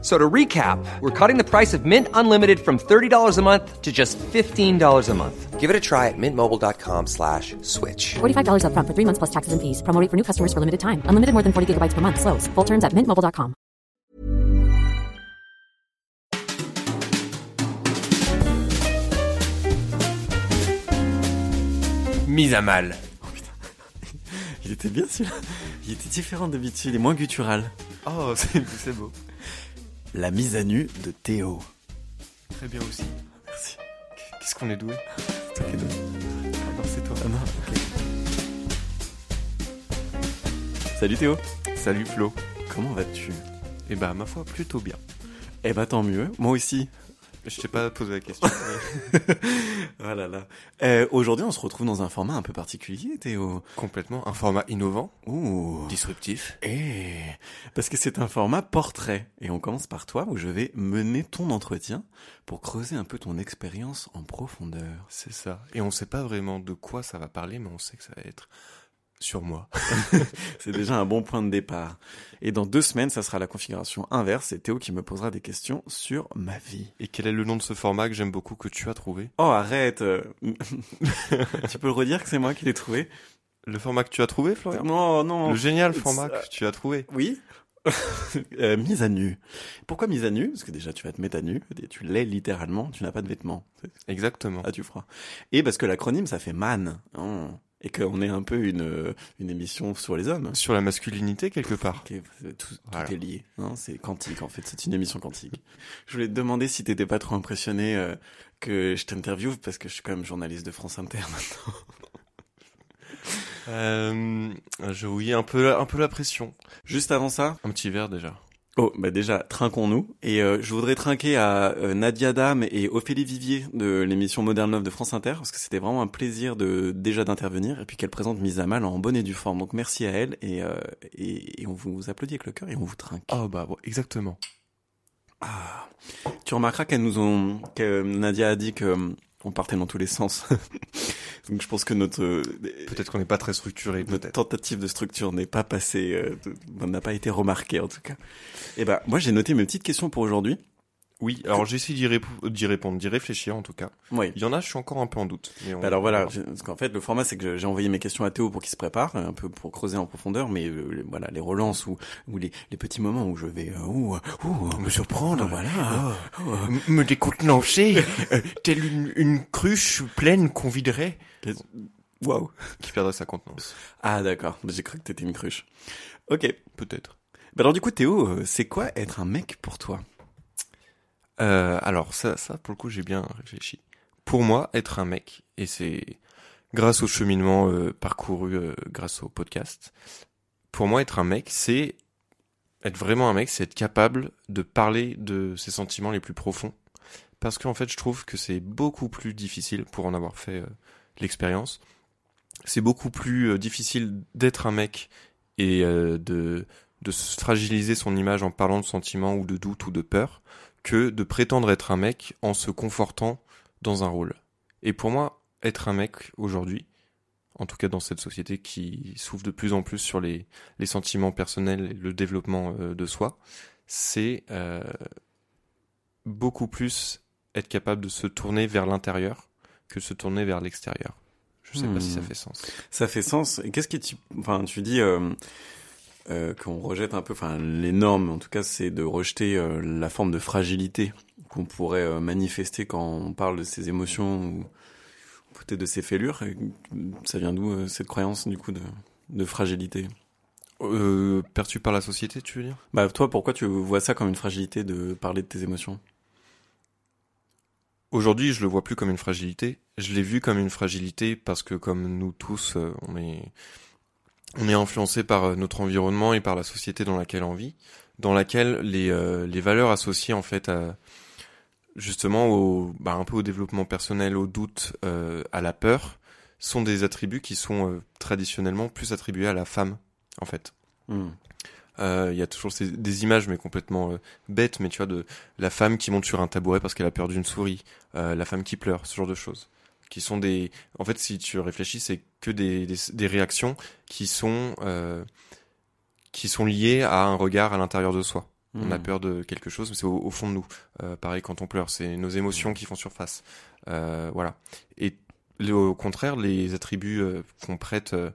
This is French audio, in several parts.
F- So to recap, we're cutting the price of Mint Unlimited from $30 a month to just $15 a month. Give it a try at mintmobile.com slash switch. $45 upfront for three months plus taxes and fees. Promo rate for new customers for limited time. Unlimited more than 40 gigabytes per month. Slows. Full terms at mintmobile.com. Mise à mal. Oh, Il était bien celui-là. Il était différent d'habitude et moins guttural. Oh, c'est c'est beau. La mise à nu de Théo. Très bien aussi. Merci. Qu'est-ce qu'on est doué C'est toi qui es doué. Ah non, c'est toi. Ah non, ok. Salut Théo. Salut Flo. Comment vas-tu? Eh bah, ma foi, plutôt bien. Eh bah tant mieux. Moi aussi. Je t'ai pas posé la question. Voilà là. Euh, Aujourd'hui, on se retrouve dans un format un peu particulier, Théo. Complètement. Un format innovant, Ouh. disruptif. Eh, parce que c'est un format portrait. Et on commence par toi, où je vais mener ton entretien pour creuser un peu ton expérience en profondeur. C'est ça. Et on sait pas vraiment de quoi ça va parler, mais on sait que ça va être sur moi. C'est déjà un bon point de départ. Et dans deux semaines, ça sera la configuration inverse. C'est Théo qui me posera des questions sur ma vie. Et quel est le nom de ce format que j'aime beaucoup que tu as trouvé? Oh, arrête euh. Tu peux le redire que c'est moi qui l'ai trouvé? Le format que tu as trouvé, Florian? Non, non. Le génial format que tu as trouvé. Oui Euh, Mise à nu. Pourquoi mise à nu? Parce que déjà, tu vas te mettre à nu. Tu l'es littéralement. Tu n'as pas de vêtements. Exactement. Ah, tu feras. Et parce que l'acronyme, ça fait man. Oh. Et qu'on est un peu une, une émission sur les hommes. Sur la masculinité, quelque part. Tout, tout Voilà. est lié. hein, c'est quantique en fait, c'est une émission quantique. Je voulais te demander si t'étais pas trop impressionné euh, que je t'interviewe parce que je suis quand même journaliste de France Inter maintenant. Euh, je oui, un peu, un peu la pression. Juste avant ça, Un petit verre déjà. Oh bah déjà trinquons-nous et euh, je voudrais trinquer à euh, Nadia Dame et Ophélie Vivier de l'émission Modern Love de France Inter parce que c'était vraiment un plaisir de déjà d'intervenir et puis qu'elle présente Mise à Mal en bonne et due forme. Donc merci à elle et, euh, et, et on vous applaudit avec le cœur et on vous trinque. Oh bah, bon, exactement. Ah. Tu remarqueras qu'elles nous ont, que Nadia a dit que on partait dans tous les sens. Donc je pense que notre, euh, Peut-être qu'on n'est pas très structuré, notre tentative de structure n'est pas passée, euh, n'a pas été remarquée en tout cas. Et ben moi j'ai noté mes petites questions pour aujourd'hui. Oui, alors j'ai essayé d'y rép- d'y répondre, d'y réfléchir en tout cas. Oui. Il y en a, je suis encore un peu en doute. mais on- Bah alors voilà, parce qu'en fait le format c'est que j'ai envoyé mes questions à Théo pour qu'il se prépare, un peu pour creuser en profondeur, mais euh, voilà les relances ou, ou les, les petits moments où je vais euh, ouh, ouh, me surprendre, voilà. Oh. M- me décontenancer, euh, telle une, une cruche pleine qu'on viderait. Waouh. Qui perdrait sa contenance. Ah d'accord, j'ai cru que t'étais une cruche. Ok. Peut-être. Bah alors du coup Théo, euh, c'est quoi être un mec pour toi? Euh, alors ça, ça, pour le coup, j'ai bien réfléchi. Pour moi, être un mec, et c'est grâce au cheminement euh, parcouru euh, grâce au podcast, pour moi, être un mec, c'est être vraiment un mec, c'est être capable de parler de ses sentiments les plus profonds. Parce qu'en fait, je trouve que c'est beaucoup plus difficile, pour en avoir fait l'expérience, c'est beaucoup plus difficile d'être un mec et de, de se fragiliser son image en parlant de sentiments ou de doutes ou de peur que de prétendre être un mec en se confortant dans un rôle. Et pour moi, être un mec aujourd'hui, en tout cas dans cette société qui s'ouvre de plus en plus sur les, les sentiments personnels et le développement euh, de soi, c'est euh, beaucoup plus être capable de se tourner vers l'intérieur que se tourner vers l'extérieur. Je sais pas si ça Hmm. fait sens. Ça fait sens. Et qu'est-ce que tu, enfin, tu dis euh, euh, qu'on rejette un peu, enfin, les normes, en tout cas, c'est de rejeter euh, la forme de fragilité qu'on pourrait euh, manifester quand on parle de ses émotions ou peut-être de ses fêlures. Et ça vient d'où euh, cette croyance du coup de, de fragilité? Euh, perçu par la société, tu veux dire? Bah toi, pourquoi tu vois ça comme une fragilité de parler de tes émotions? Aujourd'hui, je le vois plus comme une fragilité. Je l'ai vu comme une fragilité parce que, comme nous tous, on est, on est influencé par euh, notre environnement et par la société dans laquelle on vit, dans laquelle les, euh, les valeurs associées en fait à, justement au, bah, un peu au développement personnel, au doute, euh, à la peur, sont des attributs qui sont euh, traditionnellement plus attribués à la femme, en fait. Hmm. Euh, Il y a toujours ces, des images, mais complètement euh, bêtes, mais tu vois, de la femme qui monte sur un tabouret parce qu'elle a peur d'une souris, euh, la femme qui pleure, ce genre de choses. Qui sont des. En fait, si tu réfléchis, c'est que des, des, des réactions qui sont, euh, qui sont liées à un regard à l'intérieur de soi. On a Hmm. peur de quelque chose, mais c'est au, au fond de nous. Euh, pareil quand on pleure, c'est nos émotions qui font surface. Euh, voilà. Et le- au contraire, les attributs euh, qu'on prête, euh,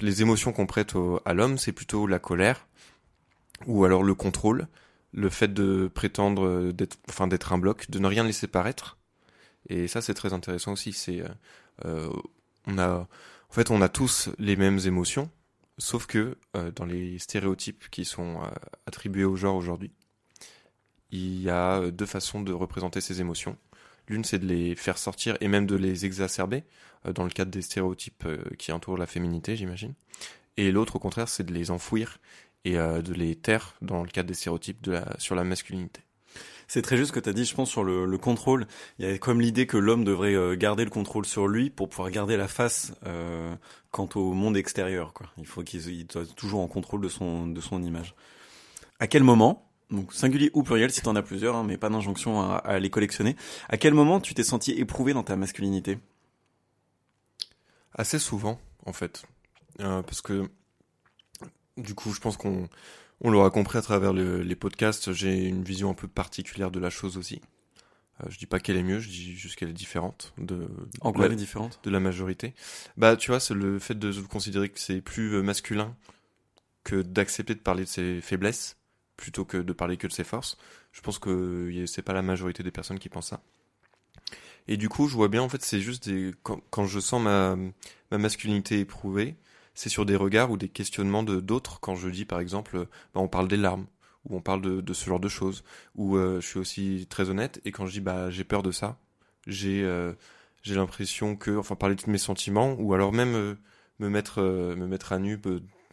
les émotions qu'on prête au- à l'homme, c'est plutôt la colère, ou alors le contrôle, le fait de prétendre euh, d'être, enfin d'être un bloc, de ne rien laisser paraître. Et ça, c'est très intéressant aussi. C'est, euh, euh, on a, en fait, on a tous les mêmes émotions, sauf que euh, dans les stéréotypes qui sont attribués au genre aujourd'hui, il y a deux façons de représenter ces émotions. L'une, c'est de les faire sortir et même de les exacerber, dans le cadre des stéréotypes qui entourent la féminité, j'imagine. Et l'autre, au contraire, c'est de les enfouir et de les taire dans le cadre des stéréotypes sur la masculinité. C'est très juste ce que tu as dit, je pense, sur le, le contrôle. Il y a comme l'idée que l'homme devrait euh, garder le contrôle sur lui pour pouvoir garder la face euh, quant au monde extérieur. Il faut qu'il il soit toujours en contrôle de son, de son image. À quel moment, donc singulier ou pluriel si t'en as plusieurs, hein, mais pas d'injonction à, à les collectionner, à quel moment tu t'es senti éprouvé dans ta masculinité? Assez souvent, en fait. Euh, parce que, du coup, je pense qu'on on l'aura compris à travers le- les podcasts, j'ai une vision un peu particulière de la chose aussi. Euh, je dis pas qu'elle est mieux, je dis juste qu'elle est différente de, En quoi la- elle est différente? de la majorité. Bah, tu vois, c'est le fait de considérer que c'est plus euh, masculin que d'accepter de parler de ses faiblesses plutôt que de parler que de ses forces. Je pense que c'est pas la majorité des personnes qui pensent ça. Et du coup, je vois bien, en fait, c'est juste des, quand, quand je sens ma, ma masculinité éprouvée, c'est sur des regards ou des questionnements de d'autres quand je dis, par exemple, bah, on parle des larmes, ou on parle de, de ce genre de choses, ou euh, je suis aussi très honnête, et quand je dis, bah, j'ai peur de ça, j'ai, euh, j'ai l'impression que, enfin, parler de mes sentiments, ou alors même euh, me mettre, me mettre à nu,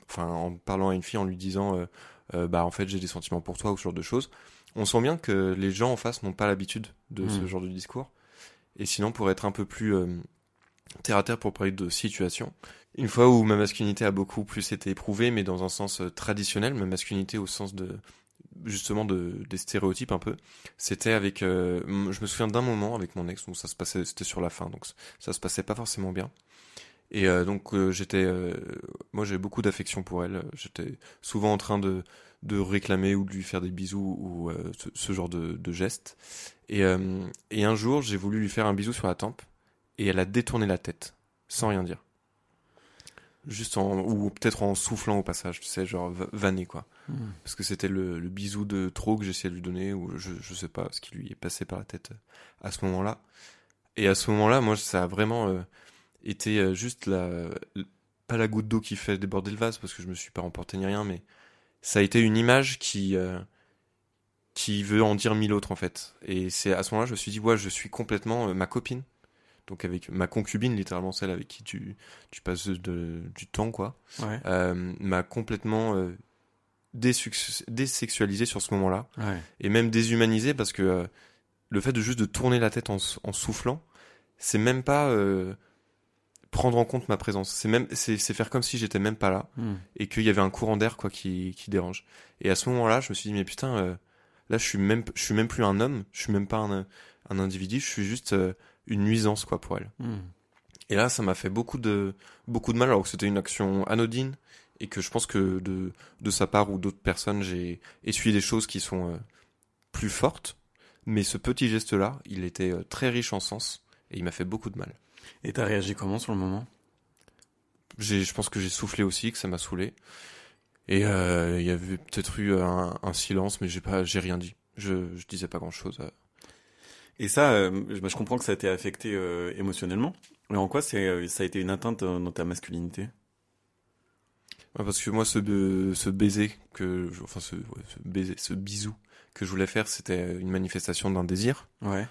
enfin, en parlant à une fille, en lui disant, bah, en fait, j'ai des sentiments pour toi, ou ce genre de choses. On sent bien que les gens en face n'ont pas l'habitude de ce Mm. genre de discours. Et sinon, pour être un peu plus terre à terre pour parler de situation, une fois où ma masculinité a beaucoup plus été éprouvée, mais dans un sens euh, traditionnel, ma masculinité au sens de justement de des stéréotypes un peu, c'était avec, euh, je me souviens d'un moment avec mon ex où ça se passait, c'était sur la fin, donc ça se passait pas forcément bien. Et euh, donc euh, j'étais, euh, moi j'avais beaucoup d'affection pour elle. J'étais souvent en train de de réclamer ou de lui faire des bisous ou euh, ce, ce genre de, de gestes. Et, et un jour, j'ai voulu lui faire un bisou sur la tempe et elle a détourné la tête sans rien dire. Juste en ou peut-être en soufflant au passage, tu sais, genre va- vanner quoi. Parce que c'était le, le bisou de trop que j'essayais de lui donner ou je je sais pas ce qui lui est passé par la tête euh, à ce moment-là. Et à ce moment-là, moi ça a vraiment euh, été euh, juste la pas la goutte d'eau qui fait déborder le vase parce que je me suis pas emporté ni rien, mais ça a été une image qui euh, qui veut en dire mille autres en fait. Et c'est à ce moment-là, je me suis dit ouais, je suis complètement euh, ma copine, donc avec ma concubine littéralement celle avec qui tu tu passes de, du temps quoi, Ouais. euh, m'a complètement euh, désexualisé sur ce moment-là Ouais. et même déshumanisé parce que euh, le fait de juste de tourner la tête en, soufflant, c'est même pas euh, prendre en compte ma présence. C'est même c'est c'est faire comme si j'étais même pas là Hmm. et qu'il y avait un courant d'air quoi qui qui dérange. Et à ce moment-là, je me suis dit mais putain là je suis même je suis même plus un homme, je suis même pas un un individu, je suis juste une nuisance quoi pour elle. Hmm. Et là, ça m'a fait beaucoup de beaucoup de mal alors que c'était une action anodine et que je pense que de de sa part ou d'autres personnes, j'ai essuyé des choses qui sont euh, plus fortes. Mais ce petit geste-là, il était euh, très riche en sens et il m'a fait beaucoup de mal. Et t'as réagi comment sur le moment? J'ai, je pense que j'ai soufflé aussi, que ça m'a saoulé. Et euh, il y avait peut-être eu un, un silence, mais j'ai pas, j'ai rien dit. Je, je disais pas grand-chose. Et ça, euh, je, bah, je comprends que ça a été affecté euh, émotionnellement. Mais en quoi euh, ça a été une atteinte dans ta masculinité? Ouais, parce que moi, ce, baiser que, je- enfin ce, baiser, ce bisou que je voulais faire, c'était une manifestation d'un désir, Ouais.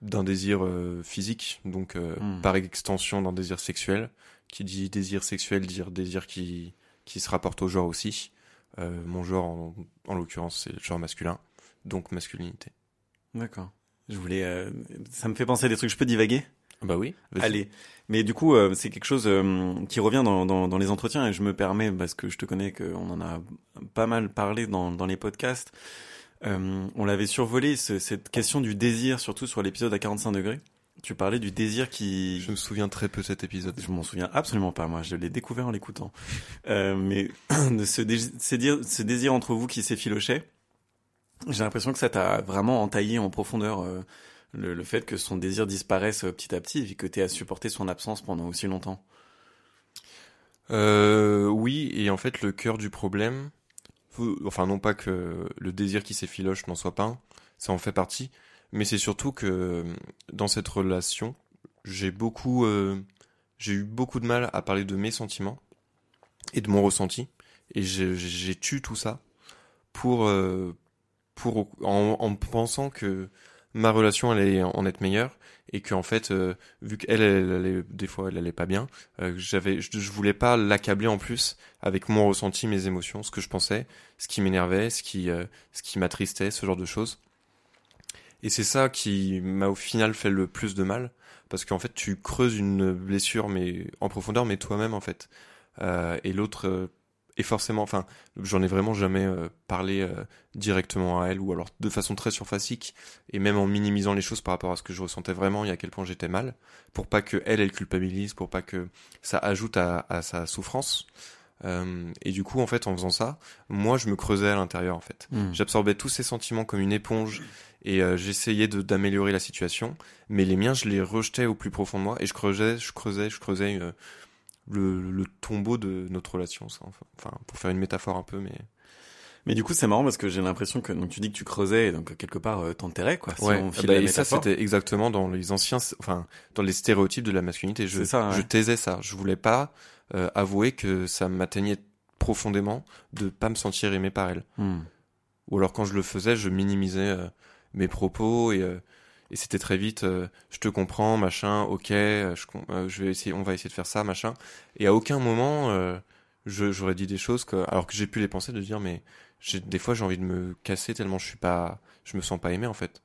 d'un désir euh, physique, donc euh, Hmm. par extension d'un désir sexuel. Qui dit désir sexuel, dire désir qui qui se rapporte au genre aussi. Euh, mon genre, en, en l'occurrence, c'est le genre masculin, donc masculinité. D'accord. Je voulais, euh, ça me fait penser à des trucs. Je peux divaguer? Bah oui. Allez. Mais du coup, euh, c'est quelque chose euh, qui revient dans, dans, dans les entretiens et je me permets, parce que je te connais, qu'on en a pas mal parlé dans, dans les podcasts. Euh, on l'avait survolé, ce- cette question du désir, surtout sur l'épisode à 45 degrés. Tu parlais du désir qui... Je me souviens très peu de cet épisode. Je m'en souviens absolument pas, moi. Je l'ai découvert en l'écoutant. Euh, mais de ce, dé- ce désir, ce désir entre vous qui s'effilochait, j'ai l'impression que ça t'a vraiment entaillé en profondeur euh, le, le fait que son désir disparaisse euh, petit à petit et que tu à supporter son absence pendant aussi longtemps. Euh, oui, et en fait, le cœur du problème, enfin, non pas que le désir qui s'effiloche n'en soit pas un, ça en fait partie, mais c'est surtout que euh, dans cette relation, j'ai beaucoup, euh, j'ai eu beaucoup de mal à parler de mes sentiments et de mon ressenti, et j'ai tué tout ça pour, euh, pour en, en pensant que ma relation allait en être meilleure et que en fait, euh, vu qu'elle, elle, allait- des fois, elle allait pas bien, euh, j'avais, je, je voulais pas l'accabler en plus avec mon ressenti, mes émotions, ce que je pensais, ce qui m'énervait, ce qui, euh, ce qui m'attristait, ce genre de choses. Et c'est ça qui m'a au final fait le plus de mal, parce qu'en fait tu creuses une blessure mais en profondeur, mais toi-même en fait. Euh, et l'autre est forcément, enfin, j'en ai vraiment jamais euh, parlé euh, directement à elle, ou alors de façon très surfacique, et même en minimisant les choses par rapport à ce que je ressentais vraiment et à quel point j'étais mal, pour pas que elle, elle culpabilise, pour pas que ça ajoute à, à sa souffrance. Euh, et du coup, en fait, en faisant ça, moi, je me creusais à l'intérieur, en fait. J'absorbais tous ces sentiments comme une éponge et euh, j'essayais d'améliorer la situation, mais les miens, je les rejetais au plus profond de moi et je creusais, je creusais, je creusais euh, le, le tombeau de notre relation. ça, enfin, pour faire une métaphore un peu, mais Mais du coup, c'est marrant parce que j'ai l'impression que donc tu dis que tu creusais et donc quelque part euh, t'enterrais quoi. Si ouais. on file bah, et ça, c'était exactement dans les anciens, enfin, dans les stéréotypes de la masculinité. Je, C'est ça, ouais. je taisais ça. Je voulais pas euh, avouer que ça m'atteignait profondément de pas me sentir aimé par elle. Hmm. Ou alors quand je le faisais, je minimisais euh, mes propos et, euh, et c'était très vite, euh, je te comprends, machin, ok, euh, je, euh, je vais essayer, on va essayer de faire ça, machin. Et à aucun moment, euh, je- j'aurais dit des choses que, alors que j'ai pu les penser, de dire, mais j'ai, des fois j'ai envie de me casser tellement je suis pas, je me sens pas aimé en fait.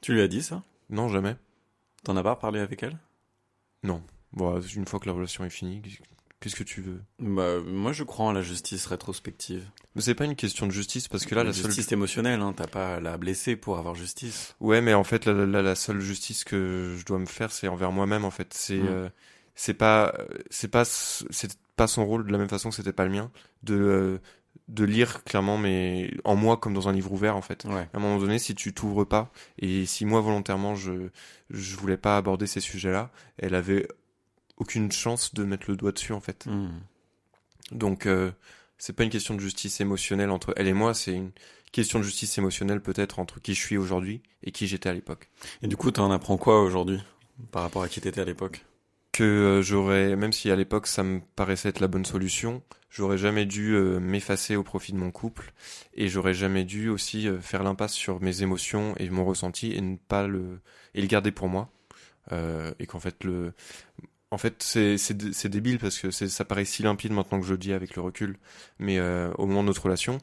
Tu lui as dit ça? Non, jamais. T'en as pas parlé avec elle? Non. Bon, une fois que la relation est finie, qu'est-ce que tu veux? Bah moi je crois en la justice rétrospective. Mais c'est pas une question de justice parce que là, la la seule justice émotionnelle, hein, t'as pas à la blesser pour avoir justice. Ouais, mais en fait, la, la, la seule justice que je dois me faire, c'est envers moi-même. En fait, c'est Mm. euh, c'est pas c'est pas c'est pas son rôle de la même façon que c'était pas le mien de euh, de lire clairement, mais en moi comme dans un livre ouvert en fait. Ouais. À un moment donné, si tu t'ouvres pas et si moi volontairement je je voulais pas aborder ces sujets-là, elle avait aucune chance de mettre le doigt dessus en fait. Hmm. Donc euh, c'est pas une question de justice émotionnelle entre elle et moi, c'est une question de justice émotionnelle peut-être entre qui je suis aujourd'hui et qui j'étais à l'époque. Et du coup, t'en apprends quoi aujourd'hui par rapport à qui t'étais à l'époque? Que euh, j'aurais, même si à l'époque ça me paraissait être la bonne solution, j'aurais jamais dû euh, m'effacer au profit de mon couple et j'aurais jamais dû aussi euh, faire l'impasse sur mes émotions et mon ressenti et ne pas le et le garder pour moi Euh, et qu'en fait le en fait c'est c'est dé- c'est débile parce que ça paraît si limpide maintenant que je le dis avec le recul mais euh, au moment de notre relation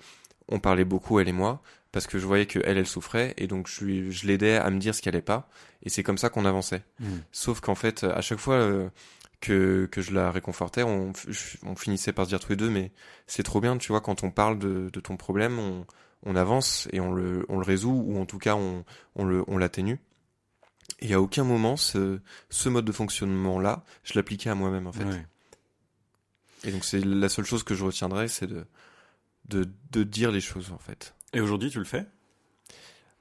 on parlait beaucoup elle et moi parce que je voyais que elle elle souffrait et donc je lui je l'aidais à me dire ce qui allait pas et c'est comme ça qu'on avançait Sauf qu'en fait, à chaque fois euh, que, que je la réconfortais, on, on finissait par se dire tous les deux, mais c'est trop bien, tu vois, quand on parle de, de ton problème, on, on avance et on le, on le résout, ou en tout cas, on, on le, on l'atténue. Et à aucun moment, ce, ce mode de fonctionnement-là, je l'appliquais à moi-même, en fait. Ouais. Et donc, c'est la seule chose que je retiendrai, c'est de, de, de dire les choses, en fait. Et aujourd'hui, tu le fais?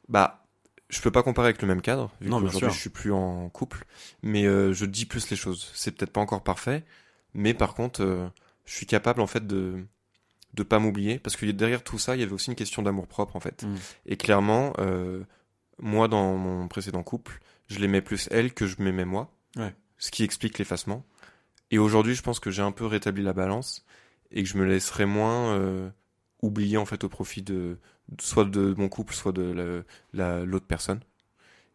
Bah, je peux pas comparer avec le même cadre, vu qu'aujourd'hui je suis plus en couple, mais euh, je dis plus les choses. C'est peut-être pas encore parfait, mais par contre, euh, je suis capable en fait de de pas m'oublier, parce que derrière tout ça, il y avait aussi une question d'amour propre en fait. Mm. Et clairement, euh, moi dans mon précédent couple, je l'aimais plus elle que je m'aimais moi, Ouais. ce qui explique l'effacement. Et aujourd'hui, je pense que j'ai un peu rétabli la balance et que je me laisserai moins euh, oublier en fait au profit de soit de mon couple, soit de la- la- l'autre personne.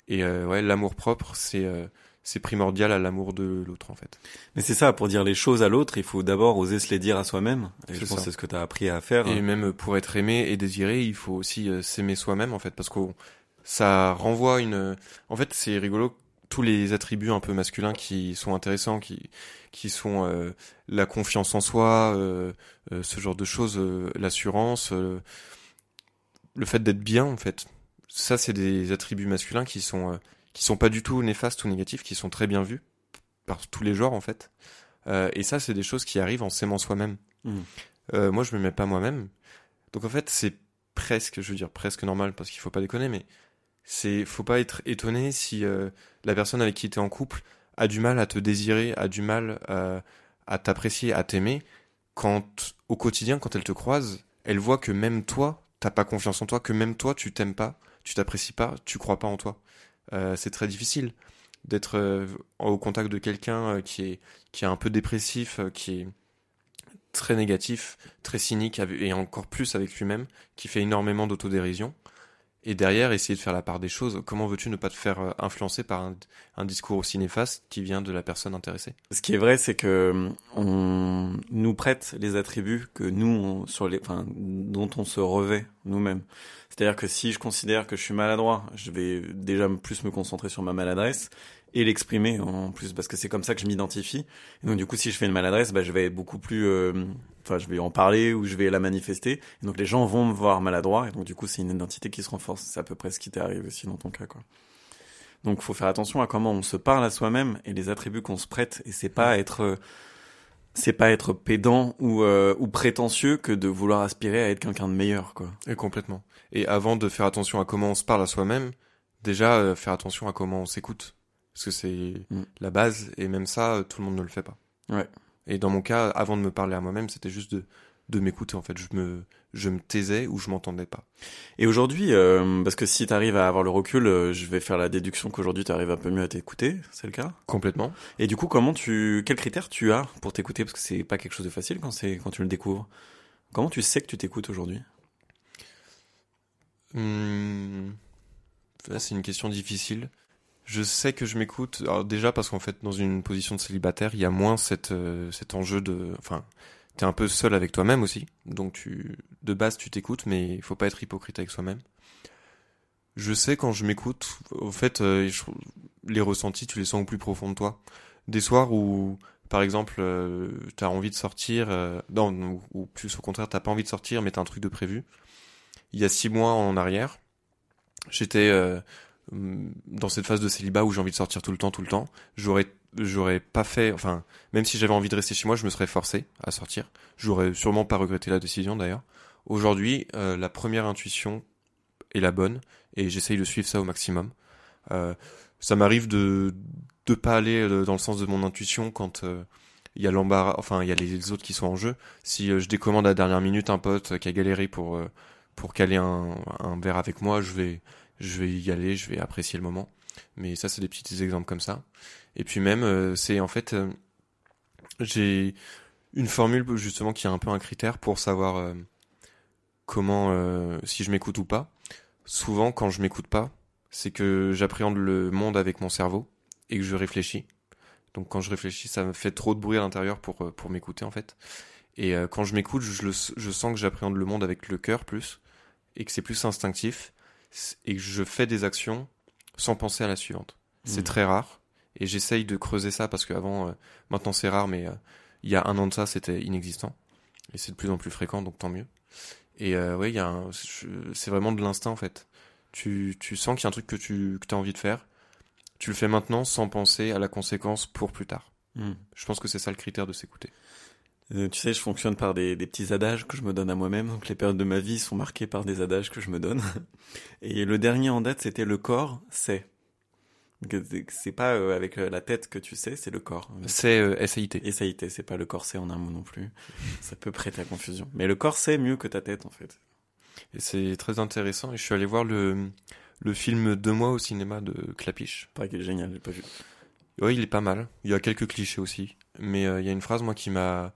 Et euh, ouais, l'amour propre, c'est euh, c'est primordial à l'amour de l'autre en fait. Mais c'est ça, pour dire les choses à l'autre, il faut d'abord oser se les dire à soi-même. Et je pense que c'est ce que t'as appris à faire. Et même pour être aimé et désiré, il faut aussi euh, s'aimer soi-même en fait, parce que ça renvoie une. En fait, c'est rigolo tous les attributs un peu masculins qui sont intéressants, qui qui sont euh, la confiance en soi, euh, euh, ce genre de choses, euh, l'assurance, euh, le fait d'être bien en fait. Ça, c'est des attributs masculins qui sont euh, qui sont pas du tout néfastes ou négatifs, qui sont très bien vus par tous les genres en fait. Euh, et ça, c'est des choses qui arrivent en s'aimant soi-même. Mm. Euh, moi, je me mets pas moi-même. Donc en fait, c'est presque, je veux dire presque normal parce qu'il faut pas déconner, mais c'est faut pas être étonné si euh, la personne avec qui tu es en couple a du mal à te désirer, a du mal euh, à t'apprécier, à t'aimer quand au quotidien quand elle te croise, elle voit que même toi, t'as pas confiance en toi, que même toi tu t'aimes pas, tu t'apprécies pas, tu crois pas en toi. Euh, c'est très difficile d'être euh, au contact de quelqu'un euh, qui est qui est un peu dépressif, euh, qui est très négatif, très cynique et encore plus avec lui-même, qui fait énormément d'autodérision. Et derrière, essayer de faire la part des choses. Comment veux-tu ne pas te faire euh, influencer par un, discours aussi néfaste qui vient de la personne intéressée? Ce qui est vrai, c'est que hum, on nous prête les attributs que nous, sur les, enfin, dont on se revêt nous-mêmes. C'est-à-dire que si je considère que je suis maladroit, je vais déjà plus me concentrer sur ma maladresse et l'exprimer en plus, parce que c'est comme ça que je m'identifie. Donc du coup, si je fais une maladresse, bah, je vais être beaucoup plus, euh, enfin, je vais en parler ou je vais la manifester. Et donc les gens vont me voir maladroit, et donc du coup, c'est une identité qui se renforce. C'est à peu près ce qui t'est arrivé aussi dans ton cas, quoi. Donc, faut faire attention à comment on se parle à soi-même et les attributs qu'on se prête. Et c'est pas être, euh, c'est pas être pédant ou, euh, ou prétentieux que de vouloir aspirer à être quelqu'un de meilleur, quoi. Et complètement. Et avant de faire attention à comment on se parle à soi-même, déjà euh, faire attention à comment on s'écoute. Parce que c'est Mm. la base, et même ça, euh, tout le monde ne le fait pas. Ouais. Et dans mon cas, avant de me parler à moi-même, c'était juste de, de m'écouter, en fait. Je me, je me taisais ou je m'entendais pas. Et aujourd'hui, euh, parce que si t'arrives à avoir le recul, euh, je vais faire la déduction qu'aujourd'hui t'arrives un peu mieux à t'écouter, c'est le cas? Complètement. Et du coup, comment tu, quels critères tu as pour t'écouter? Parce que c'est pas quelque chose de facile quand c'est, quand tu le découvres. Comment tu sais que tu t'écoutes aujourd'hui? Là, c'est une question difficile. Je sais que je m'écoute. Déjà parce qu'en fait, dans une position de célibataire, il y a moins cette, euh, cet enjeu de, enfin, t'es un peu seul avec toi-même aussi. Donc tu, de base, tu t'écoutes, mais il faut pas être hypocrite avec soi-même. Je sais quand je m'écoute, au fait, euh, les ressentis, tu les sens au plus profond de toi. Des soirs où, par exemple, euh, t'as envie de sortir, euh, non, ou, plus au contraire, t'as pas envie de sortir, mais t'as un truc de prévu. Il y a six mois en arrière, j'étais euh, dans cette phase de célibat où j'ai envie de sortir tout le temps, tout le temps. J'aurais, j'aurais pas fait, enfin, même si j'avais envie de rester chez moi, je me serais forcé à sortir. J'aurais sûrement pas regretté la décision d'ailleurs. Aujourd'hui, euh, la première intuition est la bonne et j'essaye de suivre ça au maximum. Euh, ça m'arrive de de pas aller euh, dans le sens de mon intuition quand euh, il y a l'embarras, enfin il y a les autres qui sont en jeu. Si euh, je décommande à la dernière minute un pote qui a galéré pour pour caler un, un verre avec moi, je vais je vais y aller, je vais apprécier le moment. Mais ça c'est des petits exemples comme ça. Et puis même euh, c'est en fait euh, j'ai une formule justement qui est un peu un critère pour savoir euh, comment si je m'écoute ou pas. Souvent quand je m'écoute pas, c'est que j'appréhende le monde avec mon cerveau et que je réfléchis. Donc quand je réfléchis, ça me fait trop de bruit à l'intérieur pour pour m'écouter en fait. Et quand je m'écoute, je, je sens que j'appréhende le monde avec le cœur plus et que c'est plus instinctif et je fais des actions sans penser à la suivante. C'est Mhm. très rare et j'essaye de creuser ça parce qu'avant, euh, maintenant c'est rare, mais euh, il y a un an de ça, c'était inexistant et c'est de plus en plus fréquent, donc tant mieux. Et euh, ouais, c'est vraiment de l'instinct en fait. Tu, tu sens qu'il y a un truc que tu que as envie de faire, tu le fais maintenant sans penser à la conséquence pour plus tard. Hmm. Je pense que c'est ça le critère de s'écouter. Euh, Tu sais, je fonctionne par des, des petits adages que je me donne à moi-même. Donc les périodes de ma vie sont marquées par des adages que je me donne. Et le dernier en date, c'était le corps sait. C'est- C'est pas euh, avec euh, la tête que tu sais, c'est le corps. C'est euh, SAIT. Est, c'est pas le corps sait en un mot non plus. Ça peut prêter à confusion. Mais le corps sait mieux que ta tête en fait. Et c'est très intéressant. Et je suis allé voir le, le film Deux mois au cinéma de Clapiche. Pareil qu'il est génial, j'ai pas vu. Ouais, il est pas mal. Il y a quelques clichés aussi. Mais euh, il y a une phrase, moi, qui m'a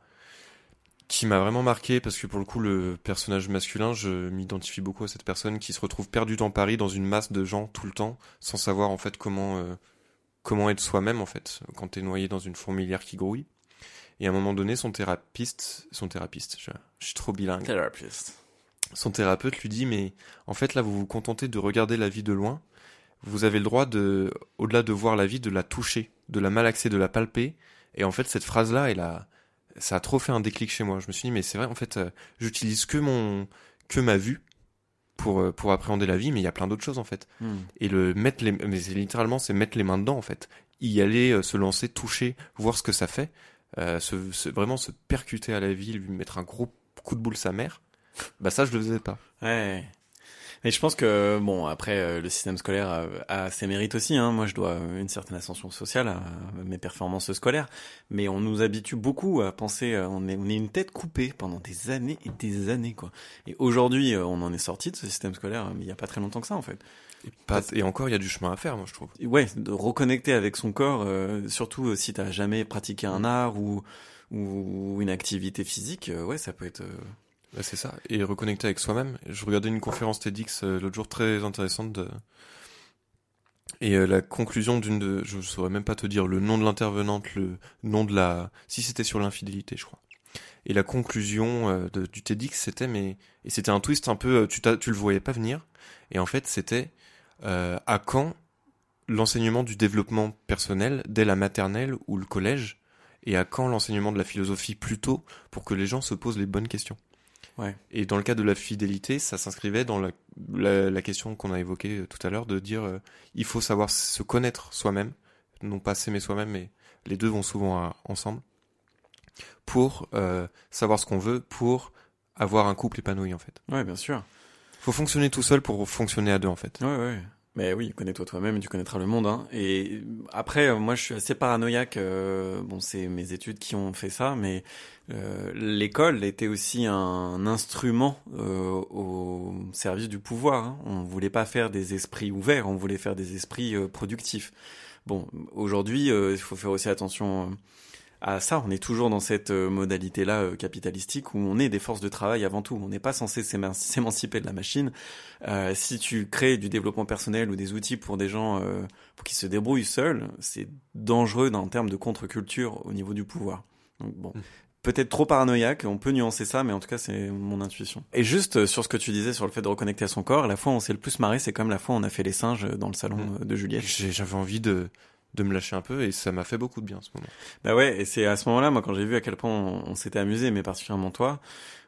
qui m'a vraiment marqué parce que pour le coup le personnage masculin je m'identifie beaucoup à cette personne qui se retrouve perdue dans Paris dans une masse de gens tout le temps sans savoir en fait comment euh, comment être soi-même en fait quand t'es noyé dans une fourmilière qui grouille et à un moment donné son thérapeute son thérapeute je, je suis trop bilingue Therapist. son thérapeute lui dit mais en fait là vous vous contentez de regarder la vie de loin vous avez le droit de, au-delà de voir la vie, de la toucher, de la malaxer, de la palper. Et en fait, cette phrase-là, elle a, ça a trop fait un déclic chez moi. Je me suis dit, mais c'est vrai, en fait, euh, j'utilise que mon, que ma vue pour, euh, pour appréhender la vie, mais il y a plein d'autres choses, en fait. Hmm. Et le mettre les, mais c'est littéralement, c'est mettre les mains dedans, en fait. Y aller, euh, se lancer, toucher, voir ce que ça fait, euh, se, se- vraiment se percuter à la vie, lui mettre un gros coup de boule sa mère. Bah ça, je le faisais pas. Ouais. Mais je pense que bon après euh, le système scolaire a, a ses mérites aussi. Hein. Moi je dois une certaine ascension sociale à mes performances scolaires, mais on nous habitue beaucoup à penser euh, on est on est une tête coupée pendant des années et des années quoi. Et aujourd'hui euh, on en est sorti de ce système scolaire, mais il y a pas très longtemps que ça en fait. Et, pas, et encore, il y a du chemin à faire, moi, je trouve. Et Ouais, de reconnecter avec son corps, euh, surtout si t'as jamais pratiqué un art ou ou une activité physique, ouais ça peut être. Bah, c'est ça. Et reconnecter avec soi-même. Je regardais une conférence TEDx euh, l'autre jour très intéressante de... Et euh, la conclusion d'une de... Je saurais même pas te dire le nom de l'intervenante, le nom de la... Si c'était sur l'infidélité, je crois. Et la conclusion euh, du TEDx, c'était... mais Et c'était un twist un peu... euh, Tu, tu le voyais pas venir. Et en fait, c'était... euh, à quand l'enseignement du développement personnel dès la maternelle ou le collège et à quand l'enseignement de la philosophie plus tôt pour que les gens se posent les bonnes questions. Ouais. Et dans le cas de la fidélité, ça s'inscrivait dans la, la, la question qu'on a évoquée euh, tout à l'heure de dire euh, il faut savoir se connaître soi-même, non pas s'aimer soi-même, mais les deux vont souvent à- ensemble, pour euh, savoir ce qu'on veut, pour avoir un couple épanoui en fait. Ouais, bien sûr. faut fonctionner tout seul pour fonctionner à deux en fait. Ouais, ouais. Mais oui, connais-toi toi-même et tu connaîtras le monde. Hein. Et après, euh, moi, je suis assez paranoïaque. euh, bon, c'est mes études qui ont fait ça, mais euh, l'école était aussi un instrument euh, au service du pouvoir. Hein. On voulait pas faire des esprits ouverts, on voulait faire des esprits euh, productifs. Bon, aujourd'hui, euh, il faut faire aussi attention à ça. On est toujours dans cette euh, modalité-là euh, capitalistique où on est des forces de travail avant tout. On n'est pas censé s'éman- s'émanciper de la machine. Euh, si tu crées du développement personnel ou des outils pour des gens euh, pour qu'ils se débrouillent seuls, c'est dangereux en termes de contre-culture au niveau du pouvoir. Donc bon. Mm. Peut-être trop paranoïaque, on peut nuancer ça, mais en tout cas c'est mon intuition. Et juste euh, sur ce que tu disais sur le fait de reconnecter à son corps, la fois où on s'est le plus marré, c'est comme la fois où on a fait les singes dans le salon Mm. euh, de Juliette. J'avais envie de, de me lâcher un peu et ça m'a fait beaucoup de bien ce moment. Bah ouais, et c'est à ce moment-là, moi, quand j'ai vu à quel point on, on s'était amusé, mais particulièrement toi,